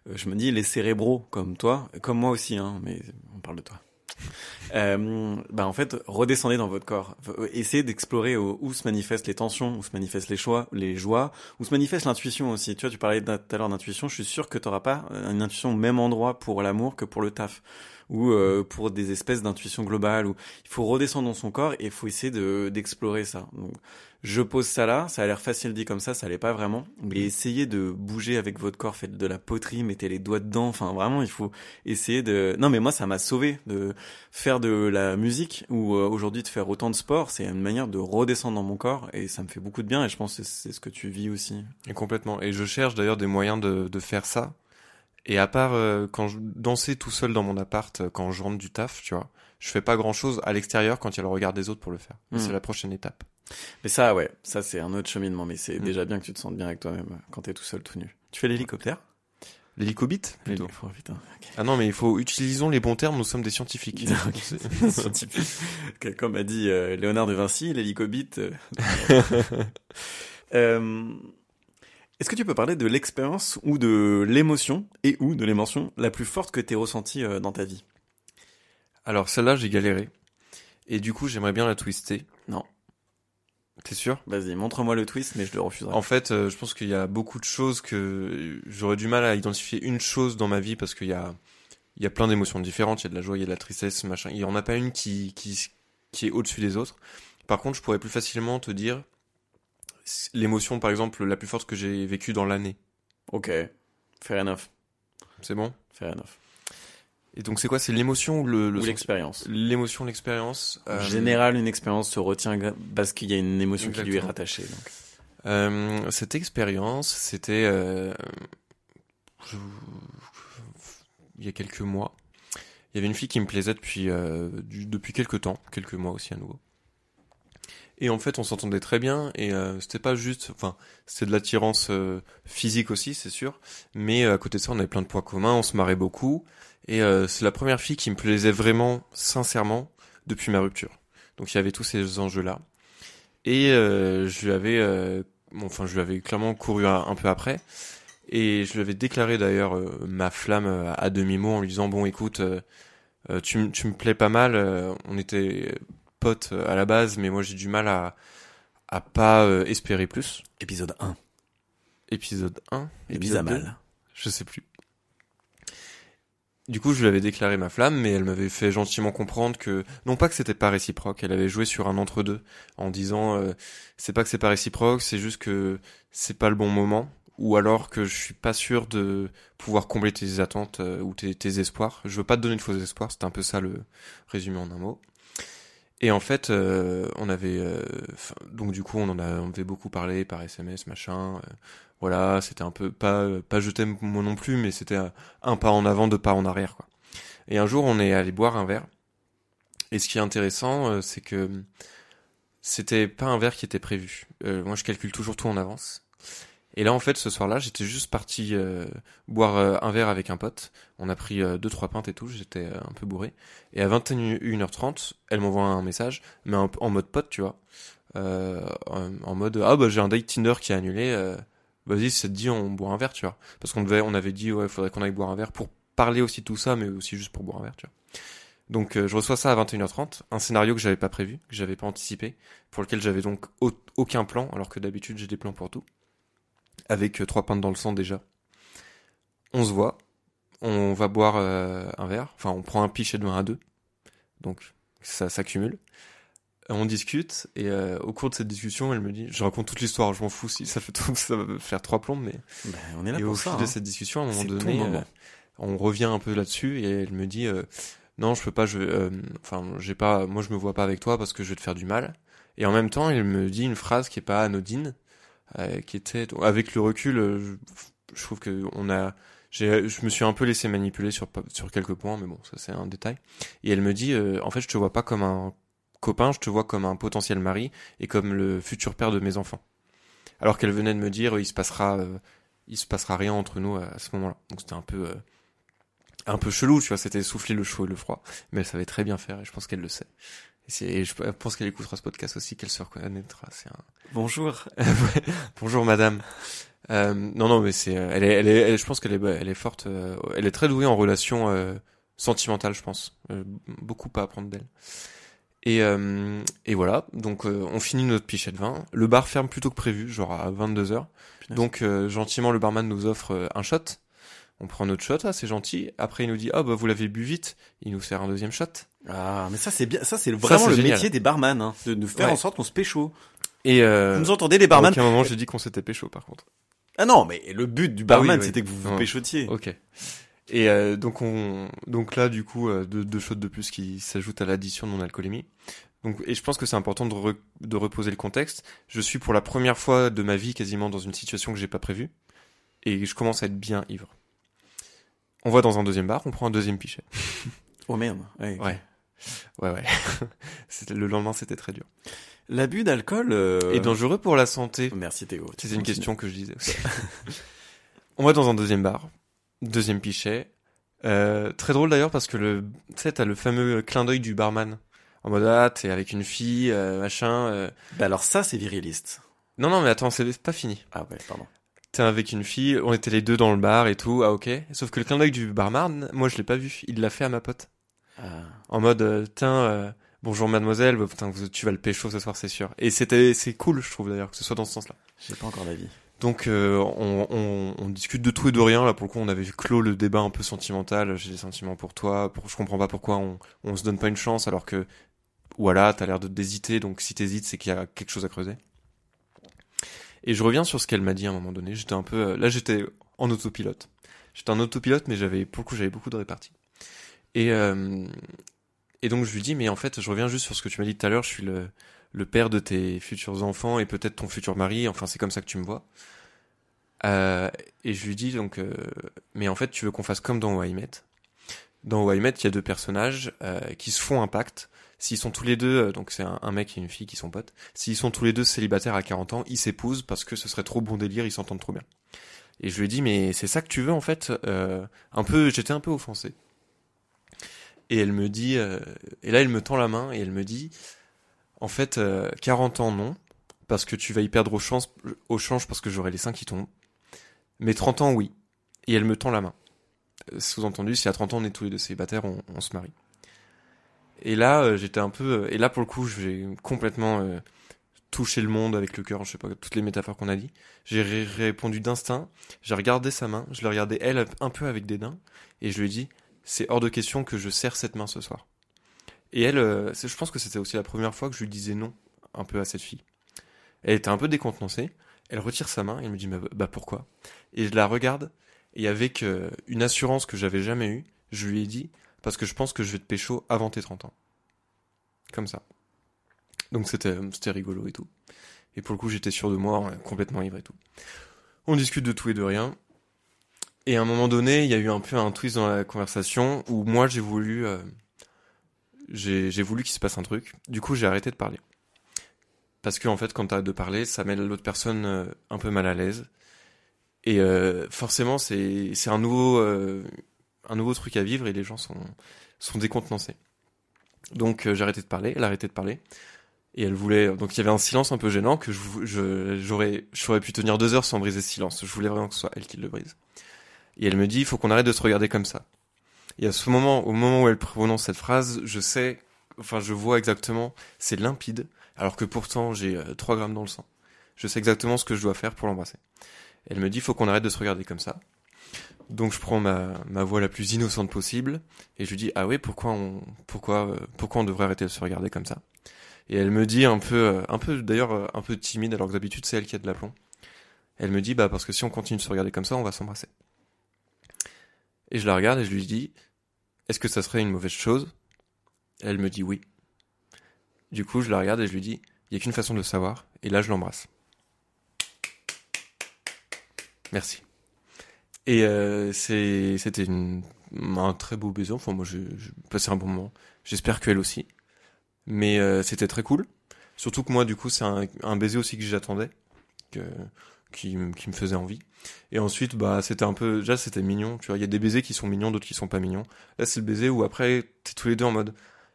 euh, je me dis, les cérébraux comme toi, comme moi aussi, hein, mais on parle de toi. Euh, bah en fait, redescendez dans votre corps. Euh, Essayez d'explorer où, se manifestent les tensions, où se manifestent les choix, les joies, où se manifeste l'intuition aussi. Tu vois, tu parlais tout à l'heure d'intuition. Je suis sûr que tu n'auras pas une intuition au même endroit pour l'amour que pour le taf ou euh, pour des espèces d'intuition globale. Où il faut redescendre dans son corps et il faut essayer de d'explorer ça. Donc, je pose ça là, ça a l'air facile dit comme ça, ça l'est pas vraiment. Mais essayez de bouger avec votre corps, faites de la poterie, mettez les doigts dedans. Enfin, vraiment, il faut essayer de. Non, mais moi, ça m'a sauvé de faire de la musique ou euh, aujourd'hui de faire autant de sport. C'est une manière de redescendre dans mon corps et ça me fait beaucoup de bien. Et je pense que c'est ce que tu vis aussi. Et complètement. Et je cherche d'ailleurs des moyens de, de faire ça. Et à part euh, quand je dansais tout seul dans mon appart, euh, quand je rentre du taf, tu vois, je fais pas grand chose à l'extérieur quand il y a le regard des autres pour le faire. C'est la prochaine étape. Mais ça, ouais, ça c'est un autre cheminement. Mais c'est Mm. déjà bien que tu te sentes bien avec toi-même euh, quand t'es tout seul, tout nu. Tu fais l'hélicoptère? L'hélicobite plutôt. Oh, putain. Ah non, mais il faut utilisons les bons termes. Nous sommes des scientifiques. Ok. C'est- Scientifique. Que- Comme a dit euh, Léonard de Vinci, l'hélicobite. euh, Est-ce que tu peux parler de l'expérience ou de l'émotion et ou de l'émotion la plus forte que tu ressentie euh, dans ta vie? Alors celle-là, j'ai galéré. Et du coup, j'aimerais bien la twister. Non. T'es sûr? Vas-y, montre-moi le twist, mais je le refuserai. En fait, euh, je pense qu'il y a beaucoup de choses que j'aurais du mal à identifier une chose dans ma vie parce qu'il y a, il y a plein d'émotions différentes. Il y a de la joie, il y a de la tristesse, machin. Il y en a pas une qui, qui, qui est au-dessus des autres. Par contre, je pourrais plus facilement te dire l'émotion, par exemple, la plus forte que j'ai vécue dans l'année. Ok, fair enough, C'est bon? Fair enough. Et donc, c'est quoi? C'est l'émotion ou le, le Ou sens- l'expérience. L'émotion, l'expérience. En euh, général, une expérience se retient parce qu'il y a une émotion qui lui est rattachée. Donc. Euh, cette expérience, c'était euh, je- il y a quelques mois. Il y avait une fille qui me plaisait depuis euh, du- depuis quelques temps, quelques mois aussi à nouveau. Et en fait, on s'entendait très bien et euh, c'était pas juste, enfin, c'était de l'attirance euh, physique aussi, c'est sûr, mais euh, à côté de ça, on avait plein de points communs, on se marrait beaucoup et euh, c'est la première fille qui me plaisait vraiment sincèrement depuis ma rupture. Donc il y avait tous ces enjeux-là. Et euh, je lui avais, euh, bon, enfin je lui avais clairement couru un, peu après. Et je lui avais déclaré d'ailleurs ma flamme à demi-mot en lui disant bon écoute, tu, tu me plais pas mal, on était potes euh, à la base, mais moi j'ai du mal à, à pas euh, espérer plus. Épisode 1. Épisode 1, Les bises à épisode 2, mal. je sais plus. Du coup, je lui avais déclaré ma flamme, mais elle m'avait fait gentiment comprendre que, non pas que c'était pas réciproque, elle avait joué sur un entre-deux, en disant, euh, c'est pas que c'est pas réciproque, c'est juste que c'est pas le bon moment, ou alors que je suis pas sûr de pouvoir combler tes attentes euh, ou tes, tes espoirs. Je veux pas te donner de faux espoirs, c'était un peu ça le résumé en un mot. Et en fait, euh, on avait, euh, donc du coup, on en avait beaucoup parlé par SMS, machin. euh, voilà, c'était un peu pas, pas je t'aime moi non plus, mais c'était un, pas en avant, deux pas en arrière. Et un jour, on est allé boire un verre. Et ce qui est intéressant, c'est que c'était pas un verre qui était prévu. Moi, je calcule toujours tout en avance. Et là, en fait, ce soir-là, j'étais juste parti euh, boire euh, un verre avec un pote. On a pris euh, deux, trois pintes et tout. J'étais euh, un peu bourré. Et à 21h30, elle m'envoie un message, mais en mode pote, tu vois. En, mode ah bah j'ai un date Tinder qui est annulé. Vas-y, ça te dit, on boit un verre, tu vois. Parce qu'on on avait dit ouais, faudrait qu'on aille boire un verre pour parler aussi de tout ça, mais aussi juste pour boire un verre, tu vois. Donc je reçois ça à 21h30, un scénario que j'avais pas prévu, que j'avais pas anticipé, pour lequel j'avais donc au- aucun plan, alors que d'habitude j'ai des plans pour tout. Avec euh, trois pintes dans le sang déjà. On se voit, on va boire euh, un verre, enfin on prend un pichet de vin à deux, donc ça s'accumule. Euh, On discute et euh, au cours de cette discussion, elle me dit, je raconte toute l'histoire, je m'en fous si ça fait tout, ça va faire trois plombes, mais Ben, on est là et pour au fil de hein. cette discussion, à un moment donné, moment. euh, on revient un peu là-dessus et elle me dit non, je peux pas, je, enfin, j'ai pas, moi je me vois pas avec toi parce que je vais te faire du mal. Et en même temps, elle me dit une phrase qui est pas anodine, qui était, avec le recul, euh, je, trouve que on a, je me suis un peu laissé manipuler sur sur quelques points, mais bon, ça c'est un détail. Et elle me dit, euh, en fait, je te vois pas comme un copain, je te vois comme un potentiel mari et comme le futur père de mes enfants. Alors qu'elle venait de me dire, il se passera, euh, il se passera rien entre nous à, à ce moment-là. Donc c'était un peu, euh, un peu chelou, tu vois, c'était souffler le chaud et le froid. Mais elle savait très bien faire et je pense qu'elle le sait. Et, je pense qu'elle écoutera ce podcast aussi, qu'elle se reconnaîtra. Un, Bonjour. Bonjour madame. Euh, non non mais c'est euh, elle est elle est elle- je pense qu'elle est elle est forte euh, elle est très douée en relation euh, sentimentale je pense Euh, beaucoup à apprendre d'elle et euh, et voilà donc euh, on finit notre pichet de vin le bar ferme plus tôt que prévu genre à 22h Punaise. donc euh, gentiment le barman nous offre un shot on prend notre shot ah c'est gentil après il nous dit ah bah vous l'avez bu vite il nous sert un deuxième shot Ah, mais ça c'est bien. Ça c'est vraiment le génial. métier des barman, hein, de nous faire Ouais. en sorte qu'on se pécho. et euh, Vous nous entendez les à barman aucun moment j'ai dit qu'on s'était pécho par contre Ah non, mais le but du barman oui, oui. c'était que vous vous Non. péchotiez. Ok. Et euh, donc on, donc là du coup euh, deux, deux shots de plus qui s'ajoutent à l'addition de mon alcoolémie. Donc et je pense que c'est important de, re- de reposer le contexte. Je suis pour la première fois de ma vie quasiment dans une situation que j'ai pas prévue et je commence à être bien ivre. On va dans un deuxième bar, on prend un deuxième pichet. Oh merde. Ouais. Ouais. Ouais ouais. le lendemain c'était très dur. L'abus d'alcool. euh, Et dangereux pour la santé. Merci Théo. C'était une question que je disais aussi. On va dans un deuxième bar, deuxième pichet. Euh, très drôle d'ailleurs parce que le, tu sais, t'as le fameux clin d'œil du barman. En mode, ah, t'es avec une fille, euh, machin. euh. Bah alors ça c'est viriliste. Non, non, mais attends, c'est pas fini. Ah ouais, pardon. T'es avec une fille, on était les deux dans le bar et tout, ah ok. Sauf que le clin d'œil du barman, moi je l'ai pas vu. Il l'a fait à ma pote. Ah. En mode, euh, tiens, euh, bonjour mademoiselle, bah, putain, vous- tu vas le pécho ce soir, c'est sûr. Et c'était, c'est cool, je trouve d'ailleurs, que ce soit dans ce sens-là. J'ai pas encore d'avis. Donc euh, on, on, on discute de tout et de rien. Là pour le coup on avait clos le débat un peu sentimental. J'ai des sentiments pour toi. Pour, je comprends pas pourquoi on, on se donne pas une chance alors que voilà t'as l'air de d'hésiter. Donc si t'hésites c'est qu'il y a quelque chose à creuser. Et je reviens sur ce qu'elle m'a dit à un moment donné. J'étais un peu euh, là j'étais en autopilote. J'étais en autopilote mais j'avais pour le coup j'avais beaucoup de réparties. Et euh, et donc je lui dis mais en fait je reviens juste sur ce que tu m'as dit tout à l'heure. Je suis le le père de tes futurs enfants et peut-être ton futur mari. Enfin c'est comme ça que tu me vois. Euh, et je lui dis donc, euh, mais en fait, tu veux qu'on fasse comme dans I Met? Dans I Met, il y a deux personnages euh, qui se font un pacte. S'ils sont tous les deux, euh, donc c'est un, mec et une fille qui sont potes. S'ils sont tous les deux célibataires à 40 ans, ils s'épousent parce que ce serait trop bon délire, ils s'entendent trop bien. Et je lui ai dit, mais c'est ça que tu veux en fait euh, Un peu, j'étais un peu offensé. Et elle me dit, euh, et là elle me tend la main et elle me dit, En fait, euh, 40 ans, non. Parce que tu vas y perdre au, chance, au change parce que j'aurai les seins qui tombent. Mais 30 ans, oui. Et elle me tend la main. Euh, Sous-entendu, si à 30 ans on est tous les deux célibataires, on, on se marie. Et là, euh, j'étais un peu... euh, Et là, pour le coup, j'ai complètement euh, touché le monde avec le cœur, je sais pas, toutes les métaphores qu'on a dit. J'ai ré- répondu d'instinct, j'ai regardé sa main, je l'ai regardé elle un peu avec dédain, et je lui ai dit, c'est hors de question que je serre cette main ce soir. Et elle, je pense que c'était aussi la première fois que je lui disais non un peu à cette fille. Elle était un peu décontenancée, elle retire sa main, et elle me dit, bah, bah, pourquoi? Et je la regarde, et avec une assurance que j'avais jamais eue, je lui ai dit, parce que je pense que je vais te pécho avant tes 30 ans. Comme ça. Donc c'était c'était rigolo et tout. Et pour le coup, j'étais sûr de moi, euh, complètement ivre et tout. On discute de tout et de rien. Et à un moment donné, il y a eu un peu un twist dans la conversation où moi j'ai voulu euh, j'ai voulu qu'il se passe un truc. Du coup, j'ai arrêté de parler. Parce que en fait, quand t'arrêtes de parler, ça met l'autre personne euh, un peu mal à l'aise. Et euh, forcément, c'est c'est un nouveau euh, un nouveau truc à vivre et les gens sont sont décontenancés. Donc euh, j'ai arrêté de parler, elle a arrêté de parler. Et elle voulait, donc il y avait un silence un peu gênant que j'aurais pu tenir deux heures sans briser ce silence. Je voulais vraiment que ce soit elle qui le brise. Et elle me dit, il faut qu'on arrête de se regarder comme ça. Et à ce moment, au moment où elle prononce cette phrase, je sais, enfin je vois exactement, c'est limpide, alors que pourtant j'ai euh, 3 grammes dans le sang. Je sais exactement ce que je dois faire pour l'embrasser. Elle me dit, il faut qu'on arrête de se regarder comme ça. Donc je prends ma, voix la plus innocente possible et je lui dis, ah oui, pourquoi on, pourquoi, euh, pourquoi on devrait arrêter de se regarder comme ça? Et elle me dit un peu, euh, un peu d'ailleurs euh, un peu timide, alors que d'habitude c'est elle qui a de l'aplomb. Elle me dit bah parce que si on continue de se regarder comme ça, on va s'embrasser. Et je la regarde et je lui dis est-ce que ça serait une mauvaise chose? Elle me dit oui. Du coup, je la regarde et je lui dis il y a qu'une façon de le savoir. Et là, je l'embrasse. Merci. Et euh, c'était un très beau baiser. Enfin, moi, j'ai passé un bon moment. J'espère qu'elle aussi. Mais euh, c'était très cool. Surtout que moi, du coup, c'est un, un baiser aussi que j'attendais, qui, qui me faisait envie. Et ensuite, bah, c'était un peu, déjà, c'était mignon. Tu vois, il y a des baisers qui sont mignons, d'autres qui sont pas mignons. Là, c'est le baiser où après, t'es tous les deux en mode,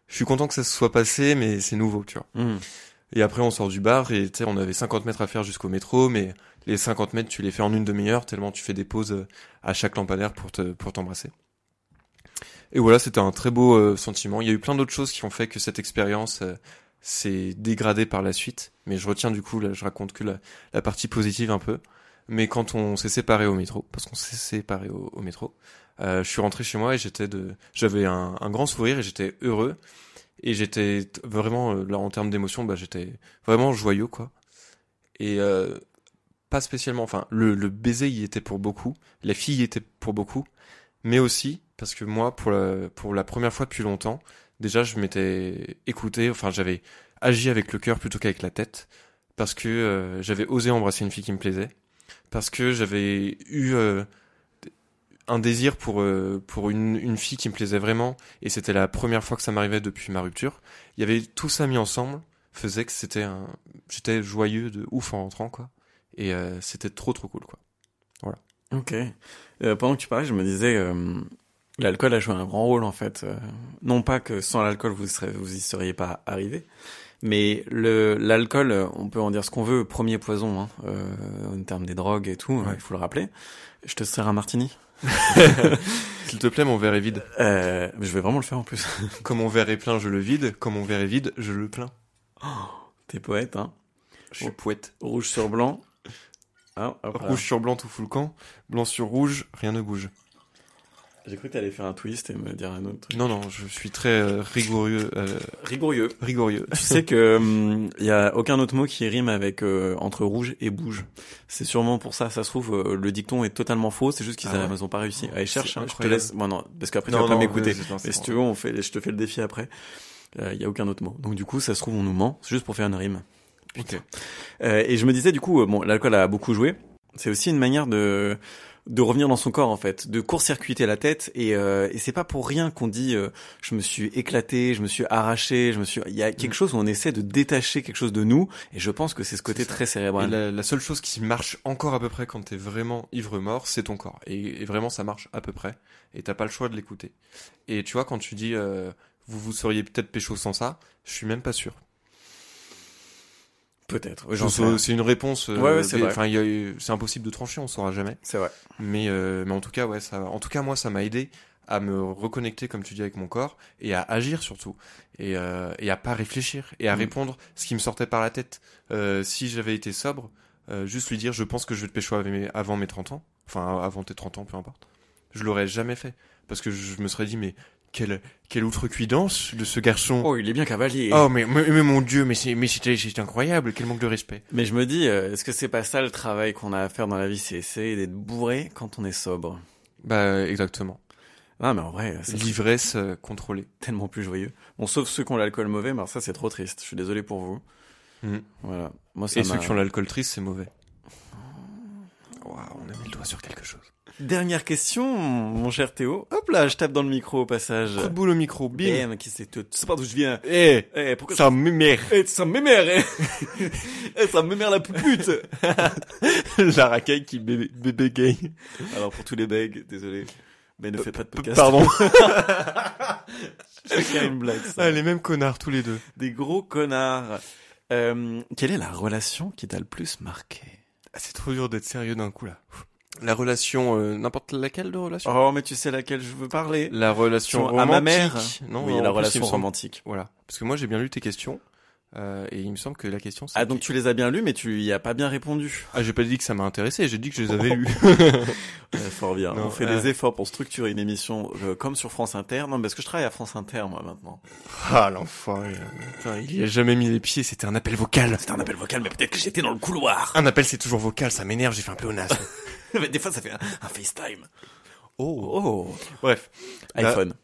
je suis content que ça se soit passé, mais c'est nouveau, tu vois. Hmm. Et après, on sort du bar et on avait 50 mètres à faire jusqu'au métro, mais les 50 mètres, tu les fais en une demi-heure tellement tu fais des pauses euh, à chaque lampadaire pour pour t'embrasser. Et voilà, c'était un très beau euh, sentiment. Il y a eu plein d'autres choses qui ont fait que cette expérience euh, s'est dégradée par la suite, mais je retiens du coup, là, je raconte que la, partie positive un peu. Mais quand on s'est séparé au métro, parce qu'on s'est séparé au, métro, je suis rentré chez moi et j'étais de, j'avais un grand sourire et j'étais heureux et j'étais vraiment euh, là en termes d'émotion, bah j'étais vraiment joyeux quoi. Et euh, pas spécialement, enfin le, le baiser y était pour beaucoup, la fille y était pour beaucoup, mais aussi parce que moi pour la, pour la première fois depuis longtemps, déjà je m'étais écouté, enfin j'avais agi avec le cœur plutôt qu'avec la tête, parce que euh, j'avais osé embrasser une fille qui me plaisait, parce que j'avais eu euh, un désir pour euh, pour une, une fille qui me plaisait vraiment, et c'était la première fois que ça m'arrivait depuis ma rupture. Il y avait tout ça mis ensemble, faisait que c'était un, j'étais joyeux de ouf en rentrant quoi, et euh, c'était trop trop cool quoi. Ok. Euh, pendant que tu parlais, je me disais, l'alcool a joué un grand rôle en fait. Non pas que sans l'alcool vous serez, vous y seriez pas arrivé, mais le l'alcool, on peut en dire ce qu'on veut, premier poison hein, en termes des drogues et tout. Ouais. Il faut le rappeler. Je te sers un martini. S'il te plaît, mon verre est vide. Euh, je vais vraiment le faire en plus. Comme mon verre est plein, je le vide. Comme mon verre est vide, je le plains. T'es poète, hein. Je suis poète. Rouge sur blanc. Ah. Rouge sur blanc, tout fout le camp. Blanc sur rouge, rien ne bouge. J'ai cru que t'allais faire un twist et me dire un autre truc. Non, non, je suis très euh, rigoureux. Euh, Rigourieux. rigoureux. Tu sais que hum, il y a aucun autre mot qui rime avec euh, entre rouge et bouge. C'est sûrement pour ça. Ça se trouve euh, le dicton est totalement faux. C'est juste qu'ils Ah ouais. pas réussi. Allez cherche. Hein, je te laisse. Bon non, parce qu'après tu Non, vas pas non, m'écouter. non, c'est Mais si tu veux, on fait. Je te fais le défi après. Euh, Il y a aucun autre mot. Donc du coup, ça se trouve on nous ment. C'est juste pour faire une rime. Ok. Euh, et je me disais du coup, bon, l'alcool a beaucoup joué. C'est aussi une manière de de revenir dans son corps en fait, de court-circuiter la tête et, euh, et c'est pas pour rien qu'on dit euh, je me suis éclaté, je me suis arraché, je me suis il y a quelque Mm. chose où on essaie de détacher quelque chose de nous et je pense que c'est ce côté très Et cérébral. la, la seule chose qui marche encore à peu près quand t'es vraiment ivre-mort, c'est ton corps. Et, et vraiment, ça marche à peu près. Et t'as pas le choix de l'écouter. Et tu vois, quand tu dis, euh, vous vous seriez peut-être pécho sans ça, je suis même pas sûr. Peut-être. C'est une réponse. euh, Ouais, ouais, c'est. Enfin, c'est impossible de trancher, on saura jamais. C'est vrai. Mais, euh, mais en tout cas, ouais, ça, en tout cas, moi, ça m'a aidé à me reconnecter, comme tu dis, avec mon corps et à agir surtout et, euh, et à pas réfléchir et à Mm. répondre ce qui me sortait par la tête. Euh, si j'avais été sobre, euh, juste lui dire, je pense que je vais te pécho avant mes, avant mes 30 ans, enfin avant tes 30 ans, peu importe. Je l'aurais jamais fait parce que je me serais dit, mais quelle quelle outrecuidance de ce garçon. Oh, il est bien cavalier. Oh mais, mais, mais mon dieu, mais c'est mais c'était c'était incroyable, quel manque de respect. Mais je me dis, euh, est-ce que c'est pas ça le travail qu'on a à faire dans la vie, c'est essayer d'être bourré quand on est sobre? Bah exactement. Ah, mais en vrai, c'est L'ivresse euh, contrôlée. tellement plus joyeux. Bon, sauf ceux qui ont l'alcool mauvais, mais alors ça c'est trop triste. Je suis désolé pour vous. Mhm. Voilà. Moi, ça Et ceux qui ont l'alcool triste, c'est mauvais. Waouh, on a mis le doigt sur quelque chose. Dernière question, mon cher Théo. Hop là, je tape dans le micro au passage. Coup de boule au micro, bim. Bam, qui c'est tout. Sais pas d'où je viens. Eh, Eh, pourquoi ça m'émère. Eh, ça m'émère, eh. Eh, ça m'émère la poupute. La racaille qui bébé, bébé gay. Alors, pour tous les begs, désolé. Mais ne faites pas de podcast. Pardon. Chacun une blague, ça. Ah, les mêmes connards, tous les deux. Des gros connards. Euh, quelle est la relation qui t'a le plus marqué? Ah, c'est trop dur d'être sérieux d'un coup, là. La relation, euh, n'importe laquelle de relation Oh, mais tu sais laquelle je veux parler. La relation à ma mère. Non, oui, la relation semble- romantique. Voilà. Parce que moi, j'ai bien lu tes questions. euh, et il me semble que la question, c'est... Ah, donc tu les as bien lus, mais tu y as pas bien répondu. Ah, j'ai pas dit que ça m'a intéressé, j'ai dit que je les avais lus. Ouais, fort bien. Non, On fait euh, des efforts pour structurer une émission euh, comme sur France Inter. Non, parce que je travaille à France Inter, moi, maintenant. ah, l'enfoiré. Il y a jamais mis les pieds, c'était un appel vocal. C'était un appel vocal, mais peut-être que j'étais dans le couloir. Un appel, c'est toujours vocal, ça m'énerve, j'ai fait un pléonasme. Mais des fois, ça fait un, un FaceTime. Oh. Oh. Bref. IPhone.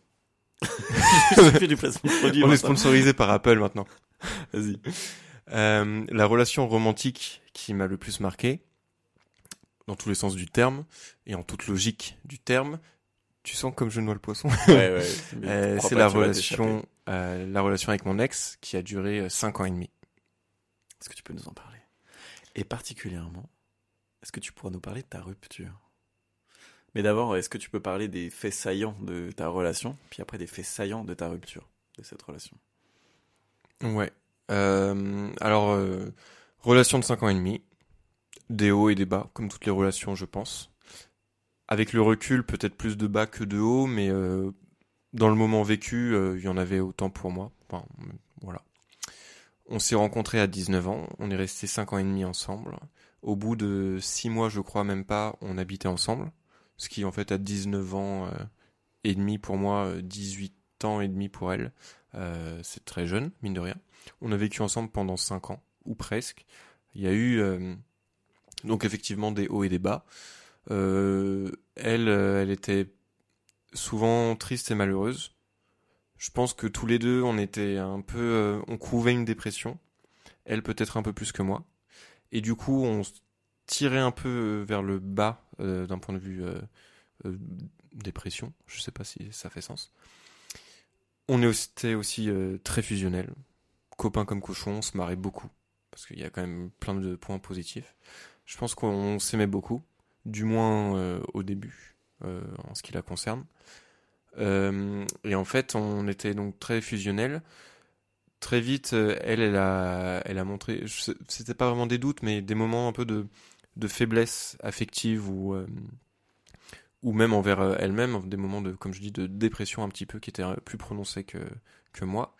du placement produit. On est sponsorisé par Apple maintenant. Vas-y. Euh, la relation romantique qui m'a le plus marqué, dans tous les sens du terme, et en toute logique du terme, tu sens comme je noie le poisson. Ouais, ouais. Euh, c'est la relation, euh, la relation avec mon ex qui a duré 5 ans et demi. Est-ce que tu peux nous en parler? Et particulièrement, est-ce que tu pourras nous parler de ta rupture? Mais d'abord, est-ce que tu peux parler des faits saillants de ta relation, puis après des faits saillants de ta rupture, de cette relation? Ouais. Euh, alors, euh, relation de 5 ans et demi, des hauts et des bas, comme toutes les relations, je pense. Avec le recul, peut-être plus de bas que de hauts, mais euh, dans le moment vécu, euh, il y en avait autant pour moi. Enfin, voilà. On s'est rencontrés à 19 ans, on est restés 5 ans et demi ensemble. Au bout de 6 mois, je crois même pas, on habitait ensemble. Ce qui, en fait, à 19 ans euh, et demi pour moi, euh, 18 ans et demi pour elle, euh, c'est très jeune, mine de rien. On a vécu ensemble pendant 5 ans, ou presque. Il y a eu euh, donc effectivement des hauts et des bas. Euh, elle, euh, elle était souvent triste et malheureuse. Je pense que tous les deux, on était un peu, euh, on couvait une dépression. Elle peut-être un peu plus que moi. Et du coup, on tirait un peu euh, vers le bas euh, d'un point de vue euh, euh, dépression. Je sais pas si ça fait sens. On était aussi très fusionnels. Copains comme cochons, on se marrait beaucoup. Parce qu'il y a quand même plein de points positifs. Je pense qu'on s'aimait beaucoup. Du moins au début, en ce qui la concerne. Et en fait, on était donc très fusionnels. Très vite, euh, elle, a, elle a montré, c'était pas vraiment des doutes, mais des moments un peu de, faiblesse affective ou, euh, même envers euh, elle-même, des moments de, comme je dis, de dépression un petit peu qui étaient plus prononcés que, moi.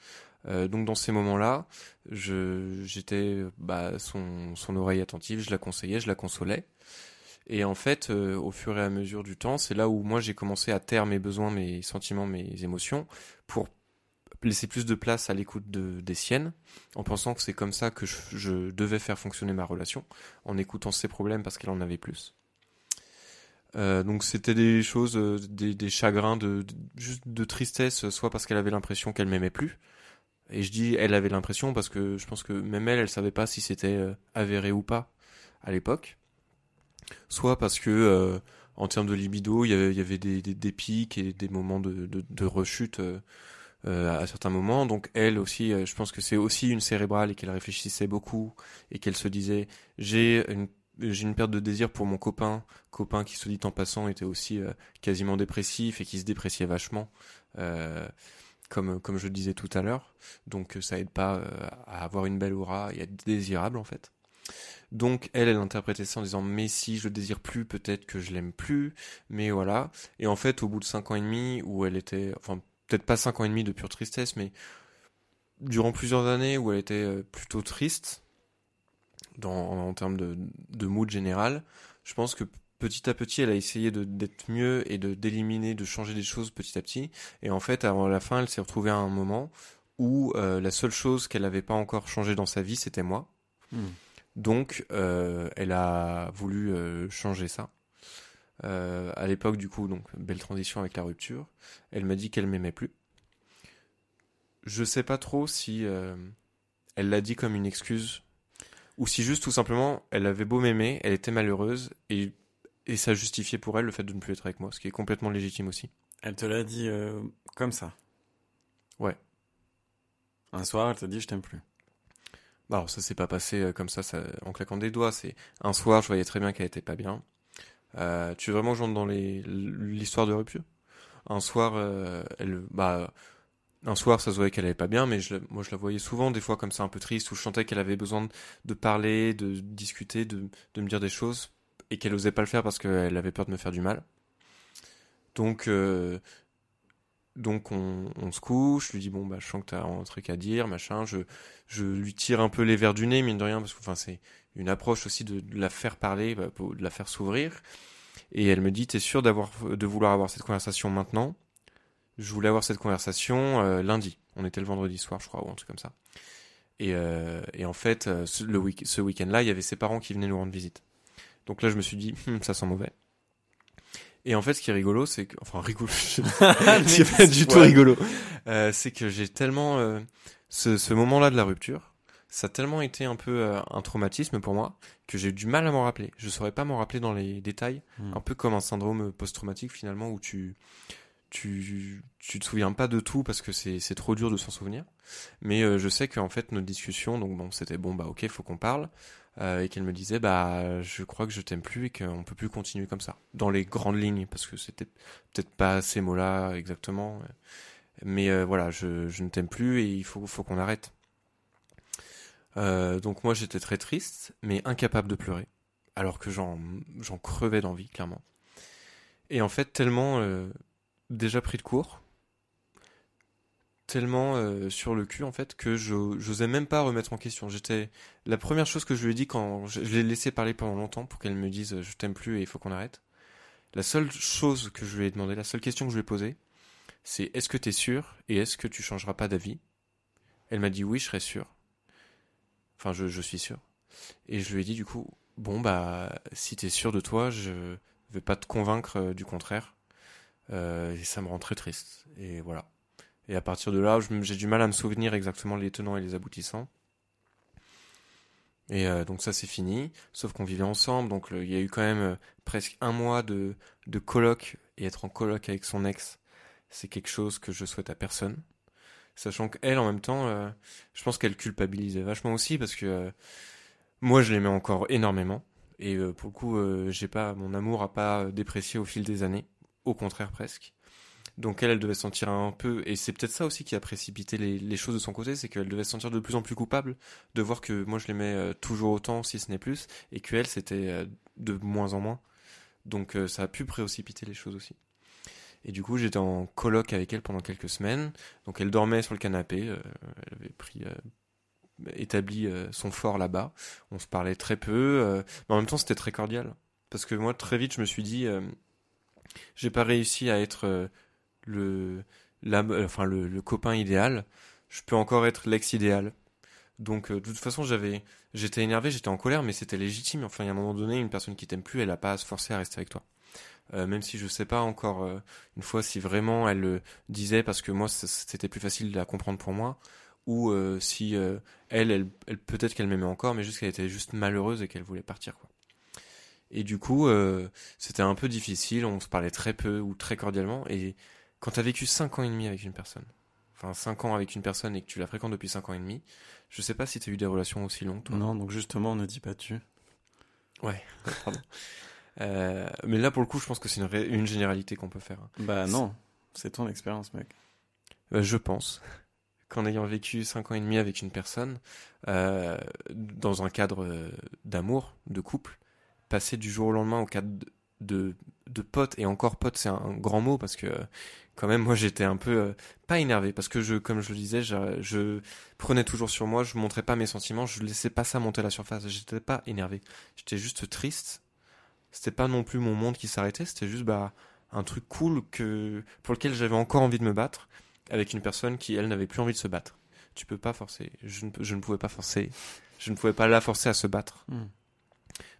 Donc dans ces moments-là, j'étais bah, son, son oreille attentive, je la conseillais, je la consolais. Et en fait, au fur et à mesure du temps, c'est là où moi j'ai commencé à taire mes besoins, mes sentiments, mes émotions, pour laisser plus de place à l'écoute de, des siennes, en pensant que c'est comme ça que je, devais faire fonctionner ma relation, en écoutant ses problèmes parce qu'elle en avait plus. Euh, donc c'était des choses, euh, des, chagrins de, juste de tristesse, soit parce qu'elle avait l'impression qu'elle m'aimait plus, et je dis elle avait l'impression parce que je pense que même elle, elle savait pas si c'était euh, avéré ou pas à l'époque, soit parce que en termes de libido, il y avait, des, des, pics et des moments de, rechute euh, à certains moments. Donc elle aussi, euh, je pense que c'est aussi une cérébrale et qu'elle réfléchissait beaucoup et qu'elle se disait j'ai une j'ai une perte de désir pour mon copain, copain qui se dit en passant était aussi euh, quasiment dépressif et qui se dépréciait vachement. Euh, comme comme je le disais tout à l'heure. Donc ça aide pas à avoir une belle aura et à être désirable en fait. Donc elle, elle interprétait ça en disant mais si je le désire plus, peut-être que je l'aime plus, mais voilà. Et en fait, au bout de cinq ans et demi, où elle était, enfin peut-être pas cinq ans et demi de pure tristesse, mais durant plusieurs années où elle était euh, plutôt triste, dans, en termes de, de mood général, je pense que petit à petit, elle a essayé d'être mieux et de d'éliminer, de changer des choses petit à petit. Et en fait, avant la fin, elle s'est retrouvée à un moment où euh, la seule chose qu'elle n'avait pas encore changé dans sa vie, c'était moi. Hmm. Donc, euh, elle a voulu euh, changer ça. Euh, à l'époque, du coup, donc belle transition avec la rupture. Elle m'a dit qu'elle m'aimait plus. Je sais pas trop si elle l'a dit comme une excuse ou si juste tout simplement elle avait beau m'aimer, elle était malheureuse et, et ça justifiait pour elle le fait de ne plus être avec moi, ce qui est complètement légitime aussi. Elle te l'a dit comme ça? Ouais. Un soir, elle t'a dit je t'aime plus. Bah, alors ça s'est pas passé euh, comme ça, ça, en claquant des doigts. C'est un soir, je voyais très bien qu'elle était pas bien. Euh, tu veux vraiment que dans l'histoire de rupture? Un soir, euh, elle, bah, un soir, ça se voyait qu'elle allait pas bien, mais je, moi je la voyais souvent, des fois comme ça un peu triste, où je sentais qu'elle avait besoin de, parler, de discuter, de, me dire des choses, et qu'elle osait pas le faire parce qu'elle avait peur de me faire du mal. Donc euh, donc on, on, se couche, je lui dis bon bah je sens que t'as un truc à dire, machin, je, je lui tire un peu les verres du nez, mine de rien, parce que enfin c'est une approche aussi de, la faire parler, bah, de la faire s'ouvrir. Et elle me dit t'es sûr d'avoir de vouloir avoir cette conversation maintenant? Je voulais avoir cette conversation euh, lundi. On était le vendredi soir, je crois, ou un truc comme ça. Et, euh, et en fait, euh, ce, le week ce week-end-là, il y avait ses parents qui venaient nous rendre visite. Donc là, je me suis dit, hum, ça sent mauvais. Et en fait, ce qui est rigolo, c'est que, enfin, rigolo, c'est pas du tout rigolo. Euh, c'est que j'ai tellement euh, ce, ce moment-là de la rupture, ça a tellement été un peu euh, un traumatisme pour moi que j'ai eu du mal à m'en rappeler. Je saurais pas m'en rappeler dans les détails, hmm. un peu comme un syndrome post-traumatique finalement où tu tu tu te souviens pas de tout parce que c'est c'est trop dur de s'en souvenir. Mais euh, je sais qu'en fait notre discussion, donc bon, c'était bon bah ok, faut qu'on parle. Euh, et qu'elle me disait bah je crois que je t'aime plus et qu'on peut plus continuer comme ça dans les grandes lignes parce que c'était peut-être pas ces mots-là exactement mais euh, voilà je, je ne t'aime plus et il faut faut qu'on arrête euh, donc moi j'étais très triste mais incapable de pleurer alors que j'en crevais d'envie clairement et en fait tellement euh, déjà pris de court tellement euh, sur le cul en fait que je j'osais même pas remettre en question. J'étais la première chose que je lui ai dit quand je, l'ai laissé parler pendant longtemps pour qu'elle me dise je t'aime plus et il faut qu'on arrête. La seule chose que je lui ai demandé, la seule question que je lui ai posée, c'est est-ce que tu es sûr et est-ce que tu changeras pas d'avis? Elle m'a dit oui, je serais sûr. Enfin, je, suis sûr. Et je lui ai dit du coup, bon bah si tu es sûr de toi, je vais pas te convaincre euh, du contraire. Euh, et ça me rend très triste. Et voilà. Et à partir de là, j'ai du mal à me souvenir exactement les tenants et les aboutissants. Et euh, donc ça c'est fini, sauf qu'on vivait ensemble, donc il y a eu quand même presque un mois de, de coloc, et être en coloc avec son ex, c'est quelque chose que je souhaite à personne. Sachant qu'elle, en même temps, euh, je pense qu'elle culpabilisait vachement aussi, parce que moi je l'aimais encore énormément, et pour le coup, j'ai pas, mon amour a pas déprécié au fil des années, au contraire presque. Donc elle, elle devait sentir un peu, et c'est peut-être ça aussi qui a précipité les, choses de son côté, c'est qu'elle devait se sentir de plus en plus coupable de voir que moi je l'aimais euh, toujours autant, si ce n'est plus, et qu'elle c'était euh, de moins en moins. Donc euh, ça a pu précipiter les choses aussi. Et du coup j'étais en colloque avec elle pendant quelques semaines, donc elle dormait sur le canapé, elle avait pris établi son fort là-bas, on se parlait très peu, mais en même temps c'était très cordial, parce que moi très vite je me suis dit j'ai pas réussi à être le, euh, enfin le, copain idéal, je peux encore être l'ex idéal. Donc euh, de toute façon, j'avais, j'étais énervé, j'étais en colère, mais c'était légitime. Enfin, il y a un moment donné, une personne qui t'aime plus, elle a pas à se forcer à rester avec toi. Euh, même si je sais pas encore une fois si vraiment elle le disait parce que moi c'était plus facile à comprendre pour moi ou si elle, elle, elle peut-être qu'elle m'aimait encore mais juste qu'elle était juste malheureuse et qu'elle voulait partir quoi. Et du coup c'était un peu difficile, on se parlait très peu ou très cordialement et quand tu as vécu 5 ans et demi avec une personne, enfin 5 ans avec une personne et que tu la fréquentes depuis 5 ans et demi, je sais pas si tu as eu des relations aussi longues, toi. Non, donc justement, ne dis pas tu. Ouais, pardon. Euh, mais là, pour le coup, je pense que c'est une, une, généralité qu'on peut faire. Bah non, c'est ton expérience, mec. Euh, je pense qu'en ayant vécu cinq ans et demi avec une personne, euh, dans un cadre d'amour, de couple, passer du jour au lendemain au cadre de, de, de pote, et encore pote c'est un grand mot parce que quand même moi j'étais un peu pas énervé parce que je comme je le disais je, je prenais toujours sur moi je montrais pas mes sentiments je laissais pas ça monter à la surface j'étais pas énervé j'étais juste triste c'était pas non plus mon monde qui s'arrêtait c'était juste bah un truc cool que pour lequel j'avais encore envie de me battre avec une personne qui elle n'avait plus envie de se battre tu peux pas forcer je ne, je ne pouvais pas forcer je ne pouvais pas la forcer à se battre Hmm.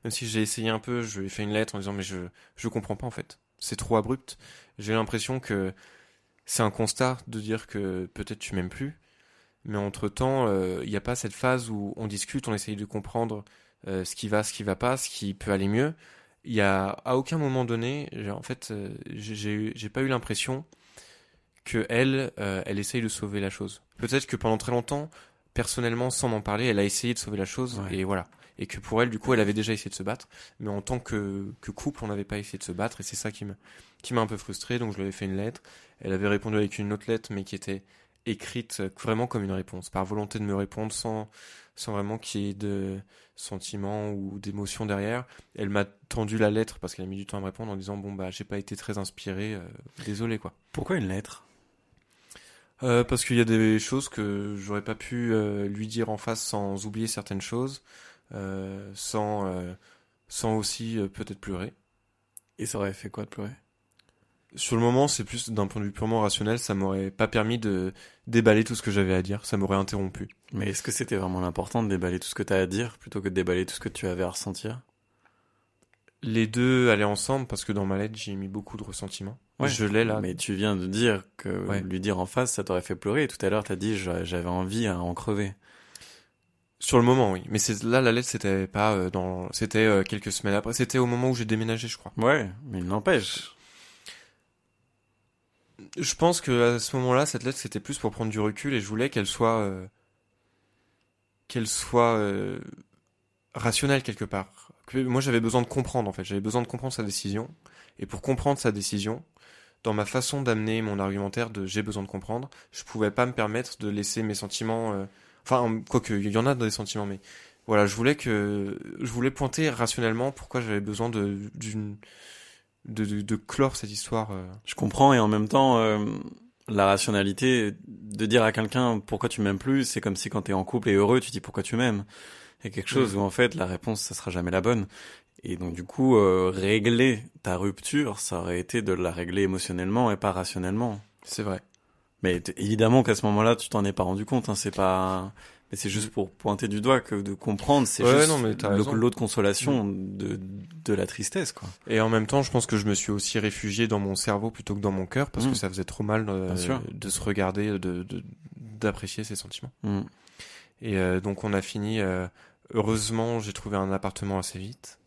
même si j'ai essayé un peu je lui ai fait une lettre en disant mais je je comprends pas en fait c'est trop abrupt j'ai l'impression que c'est un constat de dire que peut-être tu m'aimes plus, mais entre temps, il n'y a pas cette phase où on discute, on essaye de comprendre euh, ce qui va, ce qui va pas, ce qui peut aller mieux. Il y a à aucun moment donné, j'ai- en fait, euh, j'ai j'ai eu- j'ai pas eu l'impression que elle, euh, elle essaye de sauver la chose. Peut-être que pendant très longtemps, personnellement, sans m'en parler, elle a essayé de sauver la chose, Ouais. et voilà. Et que pour elle, du coup, elle avait déjà essayé de se battre, mais en tant que, que couple, on n'avait pas essayé de se battre, et c'est ça qui me, qui m'a un peu frustré, donc je lui avais fait une lettre. Elle avait répondu avec une autre lettre, mais qui était écrite euh, vraiment comme une réponse, par volonté de me répondre sans, sans vraiment qu'il y ait de sentiments ou d'émotions derrière. Elle m'a tendu la lettre parce qu'elle a mis du temps à me répondre en disant bon bah j'ai pas été très inspiré, euh, désolé quoi. Pourquoi une lettre? Euh, parce qu'il y a des choses que j'aurais pas pu euh, lui dire en face sans oublier certaines choses, sans, sans aussi peut-être pleurer. Et ça aurait fait quoi de pleurer? Sur le moment, c'est plus d'un point de vue purement rationnel, ça m'aurait pas permis de déballer tout ce que j'avais à dire, ça m'aurait interrompu. Mais est-ce que c'était vraiment l'important de déballer tout ce que tu as à dire plutôt que de déballer tout ce que tu avais à ressentir? Les deux allaient ensemble parce que dans ma lettre, j'ai mis beaucoup de ressentiments. je l'ai là. Mais tu viens de dire que Ouais. lui dire en face, ça t'aurait fait pleurer. Et tout à l'heure, t'as dit j'a- j'avais envie à en crever. Sur le moment, oui. Mais c'est là, la lettre, c'était pas euh, dans, c'était euh, quelques semaines après. C'était au moment où j'ai déménagé, je crois. Ouais, mais il n'empêche. Je pense que à ce moment-là, cette lettre, c'était plus pour prendre du recul et je voulais qu'elle soit, euh, qu'elle soit euh, rationnelle quelque part. Moi, j'avais besoin de comprendre en fait. J'avais besoin de comprendre sa décision et pour comprendre sa décision, dans ma façon d'amener mon argumentaire de j'ai besoin de comprendre, je pouvais pas me permettre de laisser mes sentiments. euh, Enfin, quoique, il y en a des sentiments, mais voilà, je voulais que je voulais pointer rationnellement pourquoi j'avais besoin d'une de, de, de clore cette histoire. euh. Je comprends et en même temps, euh, la rationalité de dire à quelqu'un pourquoi tu m'aimes plus, c'est comme si quand t'es en couple et heureux, tu dis pourquoi tu m'aimes. Il y a quelque chose Mm. où en fait la réponse ça sera jamais la bonne. Et donc du coup, euh, régler ta rupture, ça aurait été de la régler émotionnellement et pas rationnellement. C'est vrai. Mais évidemment qu'à ce moment-là, tu t'en es pas rendu compte. Hein, c'est pas. Mais c'est juste pour pointer du doigt que de comprendre, c'est Ouais, juste non, mais t'as le- raison. Mm. de consolation de de la tristesse, quoi. Et en même temps, je pense que je me suis aussi réfugié dans mon cerveau plutôt que dans mon cœur parce Mm. que ça faisait trop mal euh, de se regarder, de d'apprécier ses sentiments. Mm. Et euh, donc on a fini. euh, heureusement, j'ai trouvé un appartement assez vite.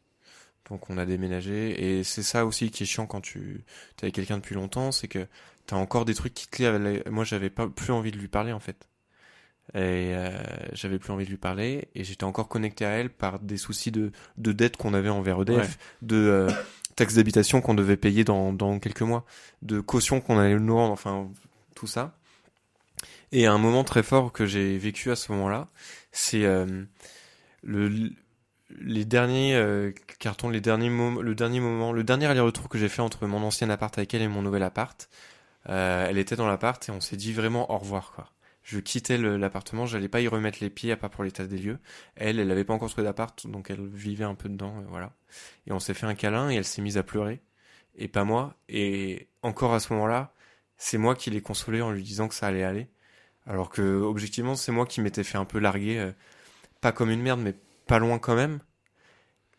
Donc on a déménagé et c'est ça aussi qui est chiant quand tu es avec quelqu'un depuis longtemps, c'est que t'as encore des trucs qui te lient. Moi, j'avais pas plus envie de lui parler en fait. Et euh, j'avais plus envie de lui parler et j'étais encore connecté à elle par des soucis de de dette qu'on avait envers EDF, Ouais. de euh, taxes d'habitation qu'on devait payer dans dans quelques mois, de caution qu'on allait nous rendre, enfin tout ça. Et un moment très fort que j'ai vécu à ce moment-là, c'est euh, le les derniers euh, cartons, les derniers moments, le dernier moment, le dernier aller-retour que j'ai fait entre mon ancien appart avec elle et mon nouvel appart. Euh, elle était dans l'appart et on s'est dit vraiment au revoir quoi. Je quittais l'appartement, j'allais pas y remettre les pieds à part pour l'état des lieux. Elle, elle avait pas encore trouvé d'appart, donc elle vivait un peu dedans, et voilà. Et on s'est fait un câlin et elle s'est mise à pleurer, et pas moi. Et encore à ce moment-là, c'est moi qui l'ai consolée en lui disant que ça allait aller. Alors que objectivement, c'est moi qui m'étais fait un peu larguer, euh, pas comme une merde, mais pas loin quand même.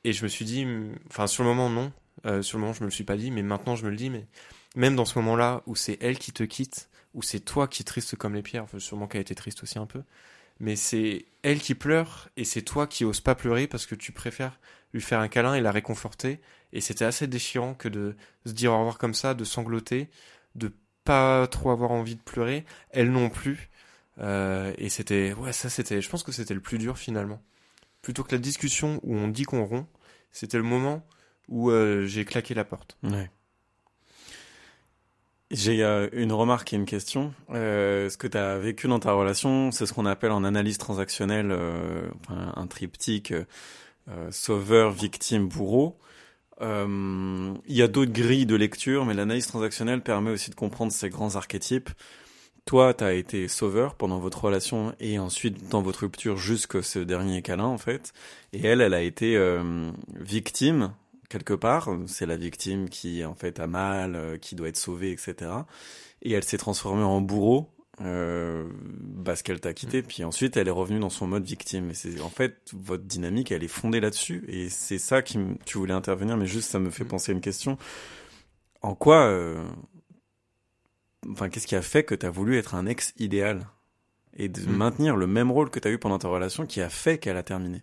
Et je me suis dit, hum, enfin sur le moment non, Euh, sur le moment je me le suis pas dit, mais maintenant je me le dis, mais même dans ce moment-là où c'est elle qui te quitte, où c'est toi qui es triste comme les pierres, sûrement qu'elle était triste aussi un peu, mais c'est elle qui pleure et c'est toi qui oses pas pleurer parce que tu préfères lui faire un câlin et la réconforter. Et c'était assez déchirant que de se dire au revoir comme ça, de sangloter, de pas trop avoir envie de pleurer, elle non plus. Euh, et c'était, ouais, ça c'était, je pense que c'était le plus dur finalement. Plutôt que la discussion où on dit qu'on rompt, c'était le moment où euh, j'ai claqué la porte. Ouais. J'ai euh, une remarque et une question. Euh, ce que tu as vécu dans ta relation, c'est ce qu'on appelle en analyse transactionnelle euh, un triptyque euh, sauveur, victime, bourreau. Euh, Il y a d'autres grilles de lecture, mais l'analyse transactionnelle permet aussi de comprendre ces grands archétypes. Toi, tu as été sauveur pendant votre relation et ensuite dans votre rupture jusqu'à ce dernier câlin, en fait. Et elle, elle a été victime quelque part. C'est la victime qui en fait a mal, euh, qui doit être sauvée, etc. Et elle s'est transformée en bourreau euh, parce qu'elle t'a quitté. Puis ensuite, elle est revenue dans son mode victime. Et c'est en fait votre dynamique, elle est fondée là-dessus. Et c'est ça qui tu voulais intervenir, mais juste ça me fait penser à une question. En quoi, euh, enfin, qu'est-ce qui a fait que t'as voulu être un ex idéal et de Mm. maintenir le même rôle que t'as eu pendant ta relation, qui a fait qu'elle a terminé?